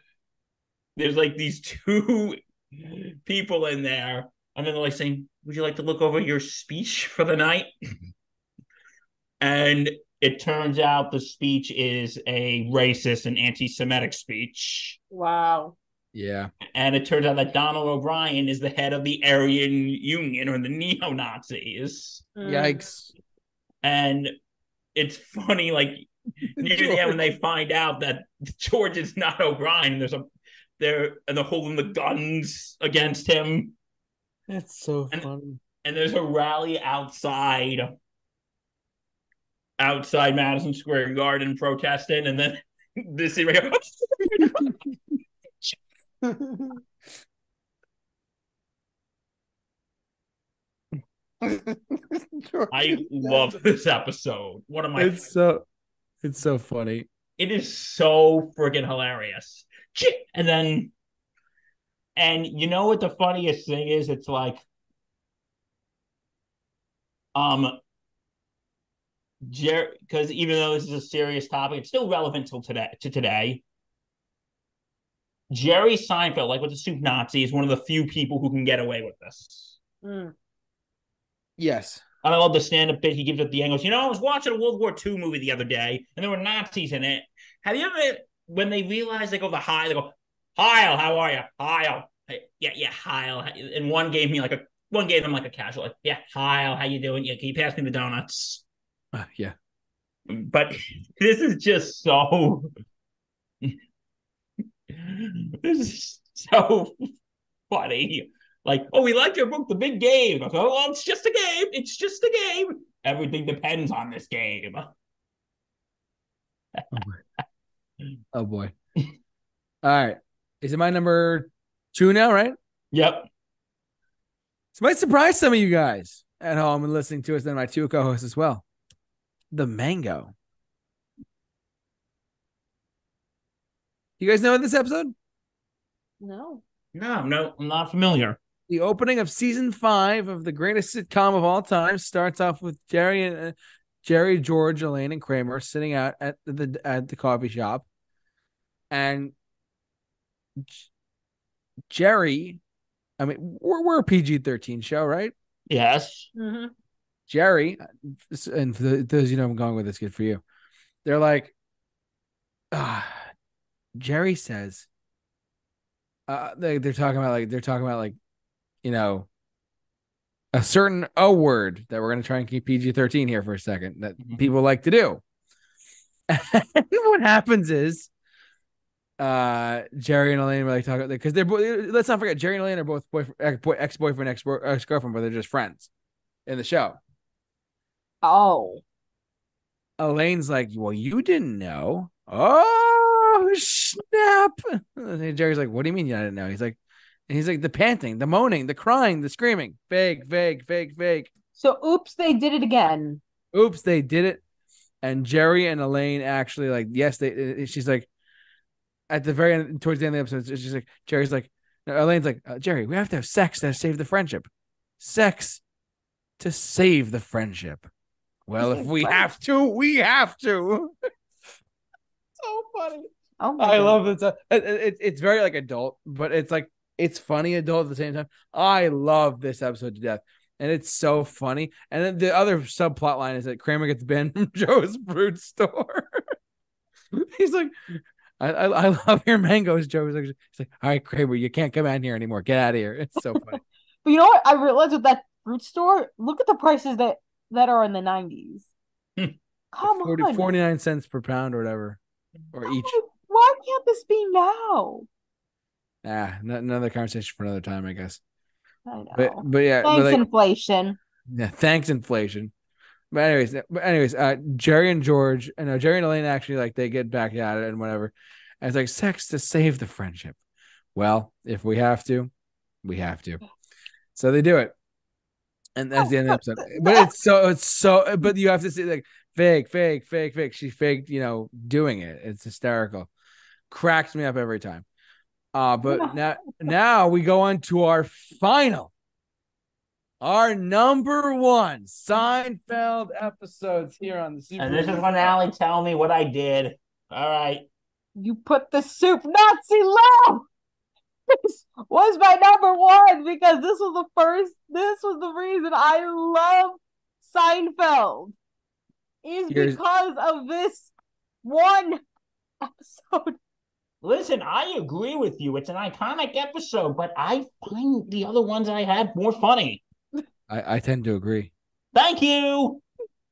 [SPEAKER 2] there's like these two people in there and then they're like saying, "Would you like to look over your speech for the night?" and it turns out the speech is a racist and anti-Semitic speech.
[SPEAKER 3] Wow.
[SPEAKER 1] Yeah.
[SPEAKER 2] And it turns out that Donald O'Brien is the head of the Aryan Union or the neo Nazis.
[SPEAKER 3] Mm.
[SPEAKER 1] Yikes.
[SPEAKER 2] And it's funny, like near the end when they find out that George is not O'Brien, there's a there and they're holding the guns against him,
[SPEAKER 1] That's so
[SPEAKER 2] And-
[SPEAKER 1] funny.
[SPEAKER 2] and there's a rally outside outside Madison Square Garden protesting, and then this is right here. I love this episode. One of my
[SPEAKER 1] it's so it's so funny.
[SPEAKER 2] it is so freaking hilarious. Ch- And then, and you know what the funniest thing is? It's like, um, Jer, because even though this is a serious topic, it's still relevant till today. To today, Jerry Seinfeld, like with the soup Nazi, is one of the few people who can get away with this.
[SPEAKER 3] Mm.
[SPEAKER 1] Yes.
[SPEAKER 2] And I love the stand-up bit he gives at the end. Goes, you know, I was watching a World War II movie the other day, and there were Nazis in it. Have you ever, when they realize they go the hi, they go, Heil, how are you? Heil, yeah, yeah, Heil. And one gave me like a, one gave them like a casual, like, yeah, Heil, how you doing? Yeah, can you pass me the donuts?
[SPEAKER 1] Uh, yeah.
[SPEAKER 2] But this is just so, this is so funny. Like, oh, we liked your book, The Big Game. Go, oh, well, it's just a game. It's just a game. Everything depends on this game.
[SPEAKER 1] Oh boy. All right. Is it my number two now, right?
[SPEAKER 2] Yep.
[SPEAKER 1] This might surprise some of you guys at home and listening to us and my two co-hosts as well. The mango. You guys know this episode?
[SPEAKER 3] No.
[SPEAKER 2] No, no, I'm not familiar.
[SPEAKER 1] The opening of season five of the greatest sitcom of all time starts off with Jerry and uh, Jerry, George, Elaine, and Kramer sitting out at the at the coffee shop, and J- Jerry. I mean, we're we're a PG thirteen show, right?
[SPEAKER 2] Yes.
[SPEAKER 3] hmm
[SPEAKER 1] Jerry, and for the, those you know I'm going with this good for you. They're like, ah, Jerry says, uh, they they're talking about like they're talking about like, you know, a certain O word that we're gonna try and keep PG thirteen here for a second that
[SPEAKER 2] Mhm.
[SPEAKER 1] people like to do. What happens is, uh, Jerry and Elaine were like talking because they're let's not forget Jerry and Elaine are both boyfriend, ex boyfriend, ex girlfriend, but they're just friends in the show.
[SPEAKER 3] Oh.
[SPEAKER 1] Elaine's like, "Well, you didn't know." Oh snap! And Jerry's like, "What do you mean you didn't know?" He's like, and he's like, "The panting, the moaning, the crying, the screaming, fake, fake, fake, fake."
[SPEAKER 3] So oops, they did it again.
[SPEAKER 1] Oops, they did it. And Jerry and Elaine actually like, yes, they. She's like, at the very end, towards the end of the episode, she's like, Jerry's like, no, Elaine's like, uh, Jerry, we have to have sex to save the friendship. Sex to save the friendship. Well, if we have to, we have to. so funny.
[SPEAKER 3] Oh
[SPEAKER 1] I
[SPEAKER 3] God.
[SPEAKER 1] love it. So- It, it. It's very like adult, but it's like it's funny adult at the same time. I love this episode to death, and it's so funny. And then the other subplot line is that Kramer gets banned from Joe's fruit store. He's like, I, I, I love your mangoes, Joe. He's like, he's like, all right, Kramer, you can't come out here anymore. Get out of here. It's so funny.
[SPEAKER 3] But you know what? I realized with that fruit store, look at the prices that that are in the nineties.
[SPEAKER 2] Hmm.
[SPEAKER 3] Come
[SPEAKER 1] 40,
[SPEAKER 3] on.
[SPEAKER 1] 49 cents per pound or whatever, or each.
[SPEAKER 3] Why can't this be now?
[SPEAKER 1] Ah, n- another conversation for another time, I guess.
[SPEAKER 3] I know.
[SPEAKER 1] But but yeah, but
[SPEAKER 3] Thanks,
[SPEAKER 1] like,
[SPEAKER 3] inflation.
[SPEAKER 1] Yeah, thanks inflation. But anyways, but anyways, uh, Jerry and George, and uh, Jerry and Elaine actually like they get back at it and whatever. And it's like sex to save the friendship. Well, if we have to, we have to. So they do it, and that's the end of the episode. But it's so it's so. But you have to see like fake, fake, fake, fake. She faked, you know, doing it. It's hysterical. Cracks me up every time. Uh, but now now we go on to our final our number one Seinfeld episodes here on the Super.
[SPEAKER 2] And this is when Allie tell me what I did. All right.
[SPEAKER 3] You put the soup Nazi low. this was my number one because this was the first, this was the reason I love Seinfeld. Is
[SPEAKER 1] Here's-
[SPEAKER 3] because of this one episode.
[SPEAKER 2] Listen, I agree with you. It's an iconic episode, but I find the other ones I had more funny.
[SPEAKER 1] I, I tend to agree.
[SPEAKER 2] Thank you.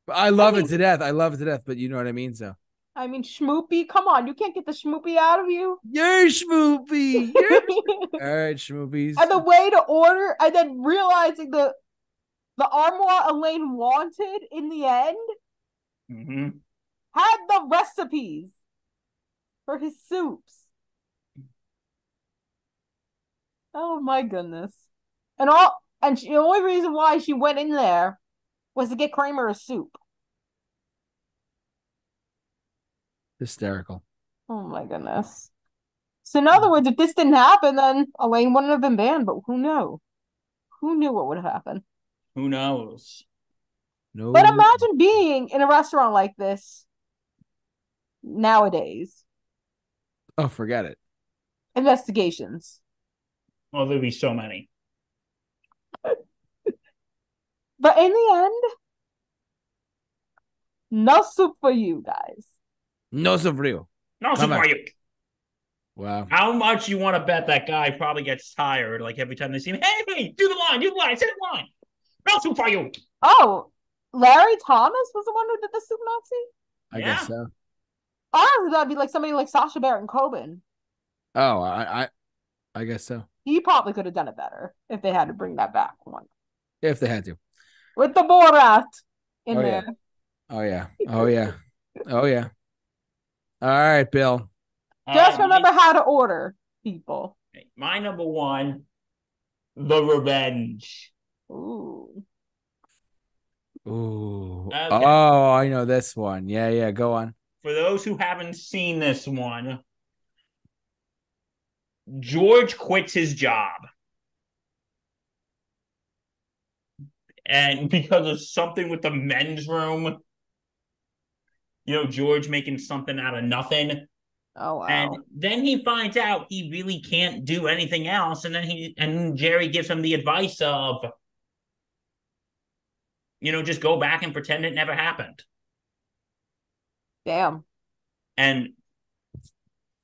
[SPEAKER 1] I love
[SPEAKER 3] mean-
[SPEAKER 1] it to death. I love it to death, but you know what I mean. So
[SPEAKER 3] I mean, Schmoopy, come on, you can't get the Schmoopy out of you.
[SPEAKER 1] you're Schmoopy. You're... All right, Schmoopies.
[SPEAKER 3] and the way to order, and then realizing the the armoire Elaine wanted in the end
[SPEAKER 2] hmm
[SPEAKER 3] had the recipes for his soups. Oh my goodness! And all, and she, the only reason why she went in there was to get Kramer a soup.
[SPEAKER 1] Hysterical.
[SPEAKER 3] Oh my goodness! So in other words, if this didn't happen, then Elaine wouldn't have been banned. But who knew? Who knew what would have happened?
[SPEAKER 2] Who knows?
[SPEAKER 1] No.
[SPEAKER 3] But imagine being in a restaurant like this nowadays.
[SPEAKER 1] Oh, forget it.
[SPEAKER 3] Investigations.
[SPEAKER 2] Well, there'd be so many.
[SPEAKER 3] But in the end, no soup for you guys.
[SPEAKER 1] No sofrio.
[SPEAKER 2] No,
[SPEAKER 1] Come
[SPEAKER 2] super
[SPEAKER 1] on.
[SPEAKER 2] you.
[SPEAKER 1] Wow.
[SPEAKER 2] How much you want to bet that guy probably gets tired? Like every time they see him, hey, hey, do the line, do the line, say the line. No soup for you.
[SPEAKER 3] Oh, Larry Thomas was the one who did the soup Nazi?
[SPEAKER 1] I
[SPEAKER 2] Yeah.
[SPEAKER 1] guess so.
[SPEAKER 3] Honestly, that'd be like somebody like Sacha Baron Cohen.
[SPEAKER 1] Oh, I, I, I guess so.
[SPEAKER 3] He probably could have done it better if they had to bring that back one.
[SPEAKER 1] If they had to.
[SPEAKER 3] With the Borat in
[SPEAKER 1] Oh, yeah.
[SPEAKER 3] there.
[SPEAKER 1] Oh yeah. Oh yeah. Oh yeah. All right, Bill.
[SPEAKER 3] Just
[SPEAKER 2] Uh,
[SPEAKER 3] remember how to order, people.
[SPEAKER 2] my, my number one, The Revenge.
[SPEAKER 3] Ooh.
[SPEAKER 1] Ooh.
[SPEAKER 2] Okay.
[SPEAKER 1] Oh, I know this one. Yeah, yeah. Go on.
[SPEAKER 2] For those who haven't seen this one, George quits his job. And because of something with the men's room, you know, George making something out of nothing.
[SPEAKER 3] Oh wow.
[SPEAKER 2] And then he finds out he really can't do anything else. And then he and Jerry gives him the advice of, you know, just go back and pretend it never happened.
[SPEAKER 3] Damn.
[SPEAKER 2] And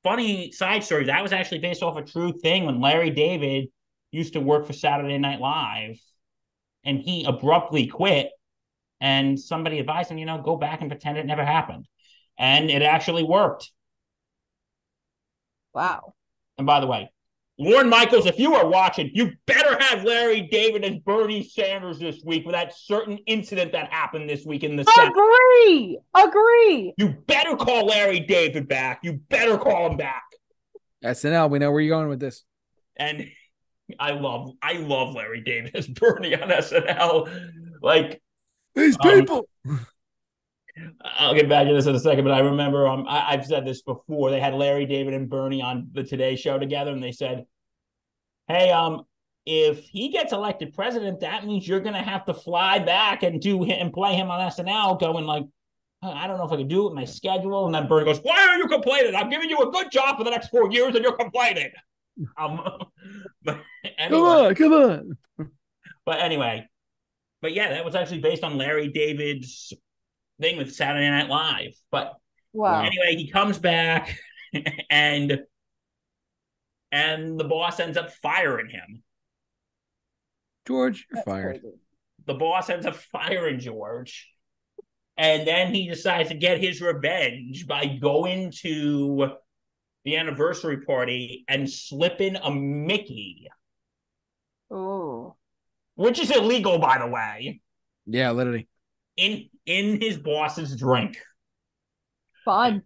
[SPEAKER 2] funny side story, that was actually based off a true thing when Larry David used to work for Saturday Night Live and he abruptly quit. And somebody advised him, you know, go back and pretend it never happened. And it actually worked.
[SPEAKER 3] Wow.
[SPEAKER 2] And by the way, Lorne Michaels, if you are watching, you better have Larry David as Bernie Sanders this week for that certain incident that happened this week in the Senate.
[SPEAKER 3] Agree. Agree.
[SPEAKER 2] You better call Larry David back. You better call him back.
[SPEAKER 1] SNL. We know where you're going with this.
[SPEAKER 2] And I love, I love Larry David as Bernie on SNL. Like,
[SPEAKER 1] These
[SPEAKER 2] Um,
[SPEAKER 1] people.
[SPEAKER 2] I'll get back to this in a second, but I remember um, I, I've said this before. They had Larry David and Bernie on the Today Show together, and they said, "Hey, um, if he gets elected president, that means you're going to have to fly back and do him and play him on SNL, going like." "Uh, I don't know if I can do it with my schedule. And then Bernie goes, Why are you complaining? I'm giving you a good job for the next four years and you're complaining. Um, but anyway,
[SPEAKER 1] come on, come on.
[SPEAKER 2] but anyway, but yeah, that was actually based on Larry David's thing with Saturday Night Live. But
[SPEAKER 3] Wow.
[SPEAKER 2] anyway, he comes back and and the boss ends up firing him.
[SPEAKER 1] George, you're
[SPEAKER 3] That's
[SPEAKER 1] fired.
[SPEAKER 3] crazy.
[SPEAKER 2] The boss ends up firing George. And then he decides to get his revenge by going to the anniversary party and slipping a Mickey,
[SPEAKER 3] Ooh.
[SPEAKER 2] which is illegal, by the way,
[SPEAKER 1] Yeah, literally.
[SPEAKER 2] In in his boss's drink.
[SPEAKER 3] Fun.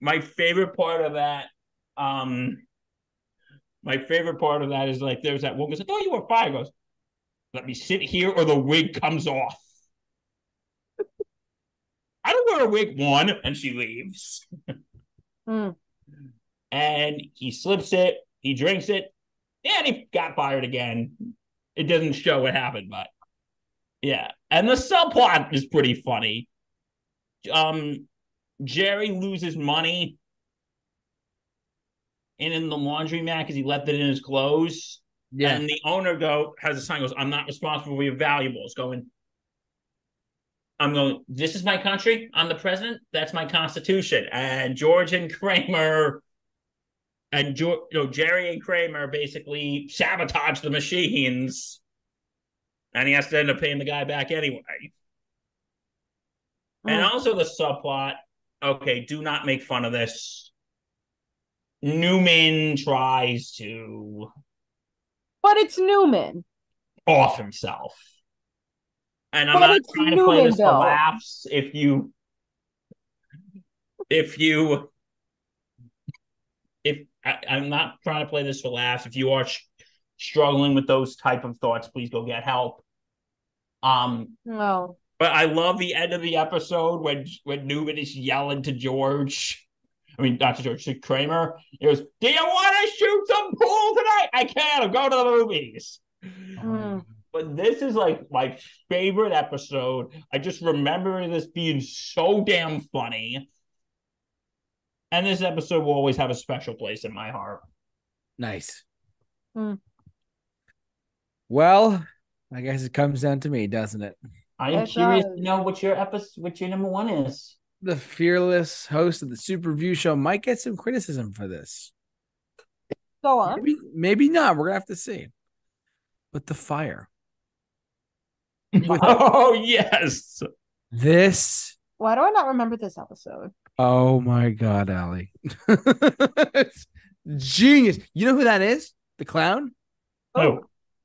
[SPEAKER 2] my favorite part of that um my favorite part of that is like there's that one goes, I thought you were fired. Goes, let me sit here or the wig comes off. I don't wear a wig one, and she leaves.
[SPEAKER 3] Mm.
[SPEAKER 2] And he slips it, he drinks it, and he got fired again. It doesn't show what happened, but yeah. And the subplot is pretty funny. Um Jerry loses money in, in the laundromat because he left it in his clothes.
[SPEAKER 1] Yeah.
[SPEAKER 2] And the owner go has a sign goes, I'm not responsible for your valuables. Going, I'm going, this is my country. I'm the president. That's my constitution. And George and Kramer and George, you know, Jerry and Kramer basically sabotage the machines. And he has to end up paying the guy back anyway. And
[SPEAKER 3] Mm.
[SPEAKER 2] also the subplot. Okay, do not make fun of this. Newman tries to
[SPEAKER 3] But it's Newman.
[SPEAKER 2] off himself. And I'm
[SPEAKER 3] But
[SPEAKER 2] not trying to play this for laughs. If you, if you, if I, I'm not trying to play this for laughs, if you are sh- struggling with those type of thoughts, please go get help. Um,
[SPEAKER 3] No.
[SPEAKER 2] but I love the end of the episode when when Newman is yelling to George. I mean, not to George, to Kramer. He goes, "Do you want to shoot some pool tonight? I can't. I'm going to the movies."
[SPEAKER 3] Mm.
[SPEAKER 2] But this is like my favorite episode. I just remember this being so damn funny. And this episode will always have a special place in my heart.
[SPEAKER 1] Nice.
[SPEAKER 3] Hmm.
[SPEAKER 1] Well, I guess it comes down to me, doesn't it?
[SPEAKER 2] I am
[SPEAKER 3] It
[SPEAKER 2] curious
[SPEAKER 3] does.
[SPEAKER 2] to know what your episode, what your number one is.
[SPEAKER 1] The fearless host of the Super Review Show might get some criticism for this.
[SPEAKER 3] Go on.
[SPEAKER 1] Maybe, maybe not. We're gonna have to see. But the fire.
[SPEAKER 2] oh yes,
[SPEAKER 1] This.
[SPEAKER 3] Why do I not remember this episode?
[SPEAKER 1] Oh my God, Allie. genius. You know who that is? The clown?
[SPEAKER 2] Oh,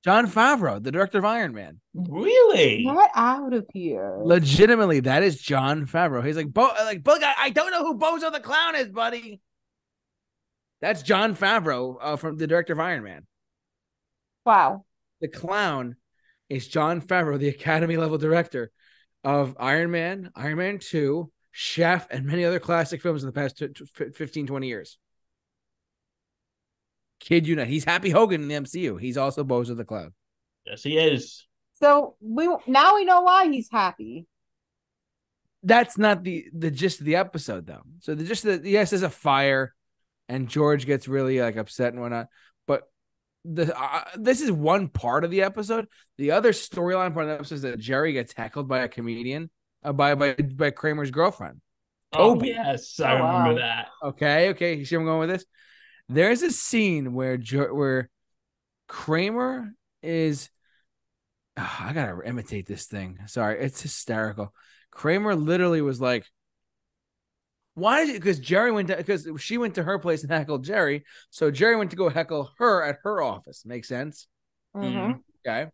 [SPEAKER 1] Jon Favreau, the director of Iron Man.
[SPEAKER 2] really?
[SPEAKER 3] Get out of here.
[SPEAKER 1] Legitimately, that is Jon Favreau. He's like, Bo, like, Bo, I, I don't know who Bozo the Clown is, buddy. That's Jon Favreau uh, from the director of Iron Man.
[SPEAKER 3] Wow.
[SPEAKER 1] The clown is Jon Favreau, the Academy level director of Iron Man, Iron Man 2, Chef, and many other classic films in the past tw- tw- 15, 20 years. Kid you not. He's Happy Hogan in the MCU. He's also Bozo the Clown.
[SPEAKER 2] Yes, he is.
[SPEAKER 3] So we now we know why he's happy.
[SPEAKER 1] That's not the the gist of the episode, though. So the gist of the, yes, there's a fire, and George gets really like upset and whatnot. But the uh, this is one part of the episode. The other storyline part of the episode is that Jerry gets heckled by a comedian, uh, by by by Kramer's girlfriend.
[SPEAKER 2] Oh yes, I
[SPEAKER 3] Oh, wow.
[SPEAKER 2] remember that.
[SPEAKER 1] Okay, okay, you see where I'm going with this. There's a scene where where Kramer is. Ah, I gotta imitate this thing. Sorry, it's hysterical. Kramer literally was like, "Why did you?" Because Jerry went to because she went to her place and heckled Jerry, so Jerry went to go heckle her at her office. Makes sense.
[SPEAKER 3] Mm-hmm.
[SPEAKER 1] Okay.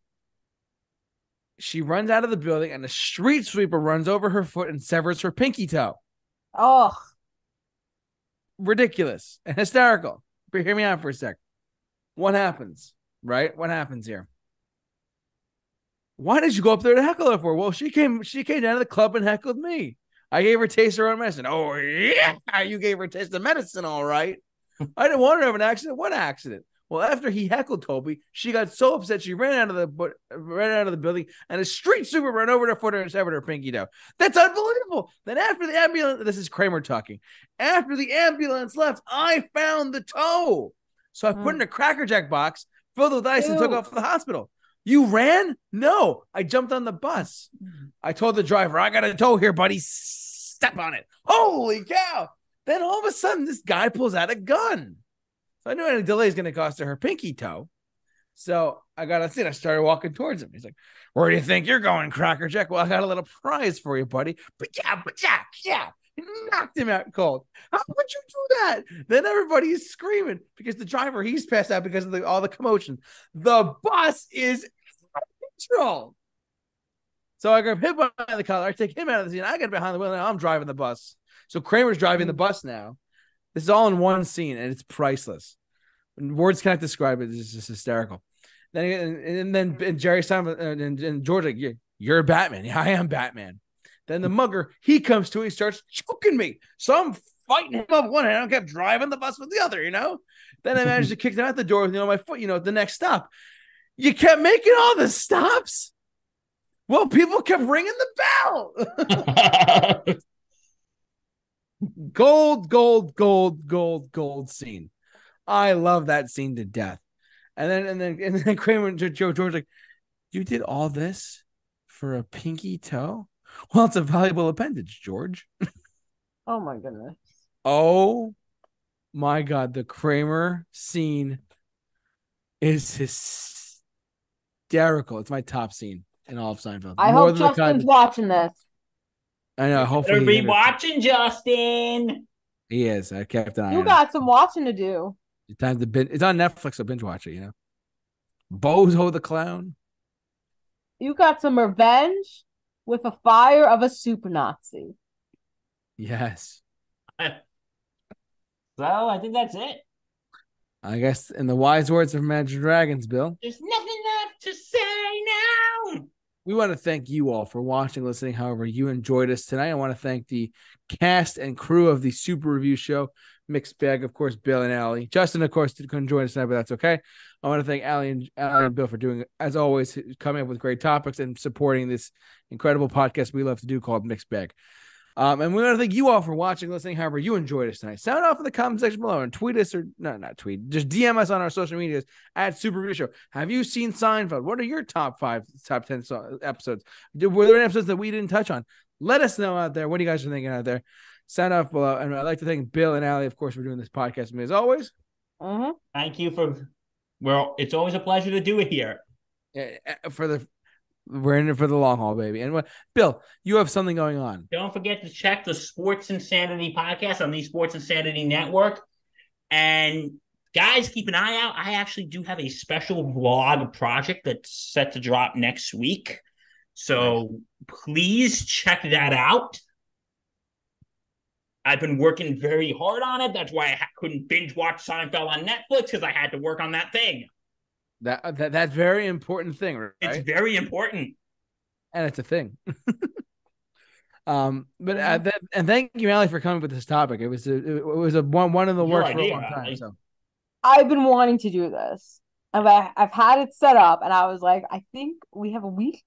[SPEAKER 1] She runs out of the building, and a street sweeper runs over her foot and severs her pinky toe.
[SPEAKER 3] Oh,
[SPEAKER 1] ridiculous and hysterical. But hear me out for a sec. What happens? Right? What happens here? Why did you go up there to heckle her for? Well, she came. She came down to the club and heckled me. I gave her a taste of her own medicine. Oh yeah, you gave her a taste of medicine, all right. I didn't want her to have an accident. What accident? Well, after he heckled Toby, she got so upset she ran out of the ran out of the building, and a street sweeper ran over to foot her and severed her pinky toe. That's unbelievable. Then after the ambulance, this is Kramer talking. After the ambulance left, I found the toe. So I put it in a Cracker Jack box, filled with ice, and took
[SPEAKER 3] Ew.
[SPEAKER 1] off to the hospital. You ran? No, I jumped on the bus. I told the driver, I got a toe here, buddy. Step on it. Holy cow. Then all of a sudden, this guy pulls out a gun. So I knew any delay is going to cost her her pinky toe. So I got a thing. I started walking towards him. He's like, Where do you think you're going, Cracker Jack? Well, I got a little prize for you, buddy. But yeah, but yeah, yeah. Knocked him out cold. How would you do that? Then everybody is screaming because the driver he's passed out because of the, all the commotion. The bus is out of control. So I grab him by the collar. I take him out of the scene. I get behind the wheel. Now I'm driving the bus. So Kramer's driving the bus now. This is all in one scene, and it's priceless. Words can't describe it. It's just hysterical. Then and, and then and Jerry Simon uh, and, and, and George like, "Yeah, you're Batman. Yeah, I am Batman. Then the mugger he comes to, he starts choking me. So I'm fighting him up one hand. I kept driving the bus with the other, you know. Then I managed to kick him out the door with you know my foot. You know, the next stop. You kept making all the stops. Well, people kept ringing the bell. gold, gold, gold, gold, gold scene. I love that scene to death. And then and then and then Kramer and Joe George like, you did all this for a pinky toe? Well, it's a valuable appendage, George.
[SPEAKER 3] Oh my goodness.
[SPEAKER 1] Oh my god, the Kramer scene is hysterical. It's my top scene in all of Seinfeld.
[SPEAKER 3] I
[SPEAKER 1] More
[SPEAKER 3] hope Justin's watching this.
[SPEAKER 1] I know. Hopefully,
[SPEAKER 2] Better
[SPEAKER 1] he's
[SPEAKER 2] be
[SPEAKER 1] in
[SPEAKER 2] watching, Justin.
[SPEAKER 1] he is. I kept an eye
[SPEAKER 3] You
[SPEAKER 1] on
[SPEAKER 3] got some watching to do.
[SPEAKER 1] It's time to binge. It's on Netflix. So binge watch it. You know, Bozo the clown.
[SPEAKER 3] You got some revenge with a fire of a soup Nazi.
[SPEAKER 1] Yes.
[SPEAKER 2] So I think that's it.
[SPEAKER 1] I guess in the wise words of Imagine Dragons, Bill,
[SPEAKER 2] There's nothing
[SPEAKER 1] we want to thank you all for watching, listening. However, you enjoyed us tonight. I want to thank the cast and crew of the Super Review Show. Mixed bag, of course, Bill and Allie. Justin, of course, couldn't join us tonight, but that's okay. I want to thank Allie and, Allie and Bill for doing, as always, coming up with great topics and supporting this incredible podcast we love to do called Mixed Bag. Um, and we want to thank you all for watching, listening. However, you enjoyed us tonight. Sound off in the comment section below and tweet us or no, not tweet, just DM us on our social medias at Super Review Show. Have you seen Seinfeld? What are your top five, top ten so- episodes? Were there any episodes that we didn't touch on? Let us know out there. What do you guys are thinking out there? Sound off below. And I'd like to thank Bill and Allie, of course, for doing this podcast with me as always.
[SPEAKER 3] hmm
[SPEAKER 2] Thank you for. Well, it's always a pleasure to do it here.
[SPEAKER 1] Eh, eh, For the we're in it for the long haul, baby. And what, Bill, you have something going on.
[SPEAKER 2] Don't forget to check the Sports Insanity podcast on the Sports Insanity Network. And guys, keep an eye out. I actually do have a special vlog project that's set to drop next week. So please check that out. I've been working very hard on it. That's why I couldn't binge watch Seinfeld on Netflix because I had to work on that thing.
[SPEAKER 1] That that that very important thing, right?
[SPEAKER 2] It's very important.
[SPEAKER 1] and it's a thing. um, but uh, that, and thank you, Allie, for coming with this topic. It was a, it was a one one of the
[SPEAKER 2] Your
[SPEAKER 1] works for a long time.
[SPEAKER 2] Allie.
[SPEAKER 1] So
[SPEAKER 3] I've been wanting to do this. And I, I've had it set up, and I was like, I think we have a week.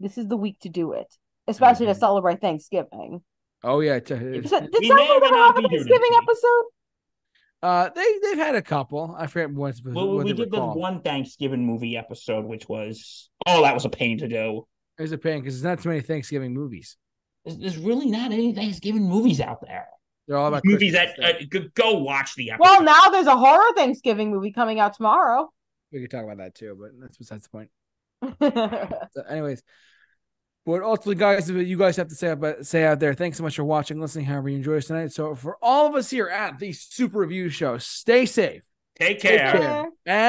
[SPEAKER 3] This is the week to do it, especially
[SPEAKER 1] Mhm.
[SPEAKER 3] to celebrate Thanksgiving.
[SPEAKER 1] oh yeah, it's,
[SPEAKER 3] Did
[SPEAKER 1] it's,
[SPEAKER 3] did
[SPEAKER 2] We may or
[SPEAKER 3] Seinfeld
[SPEAKER 2] may
[SPEAKER 3] ever
[SPEAKER 2] not
[SPEAKER 3] have a
[SPEAKER 2] be
[SPEAKER 3] Thanksgiving
[SPEAKER 2] this week.
[SPEAKER 3] episode?
[SPEAKER 1] Uh, they they've had a couple. I forget what,
[SPEAKER 2] Well,
[SPEAKER 1] what
[SPEAKER 2] we
[SPEAKER 1] they were
[SPEAKER 2] did the
[SPEAKER 1] called.
[SPEAKER 2] one Thanksgiving movie episode, which was oh, that was a pain to do.
[SPEAKER 1] It was a pain because there's not too many Thanksgiving movies.
[SPEAKER 2] There's, there's really not any Thanksgiving movies out there.
[SPEAKER 1] They're all about
[SPEAKER 2] movies
[SPEAKER 1] Christmas
[SPEAKER 2] that uh, go- go watch the episode.
[SPEAKER 3] Well, now there's a horror Thanksgiving movie coming out tomorrow.
[SPEAKER 1] we could talk about that too, but that's besides the point. So anyways, what ultimately, guys, what you guys have to say about say out there. Thanks so much for watching, listening, however you enjoy us tonight. So for all of us here at the Super Review Show, stay safe.
[SPEAKER 2] Take
[SPEAKER 1] Take
[SPEAKER 2] care.
[SPEAKER 1] care. And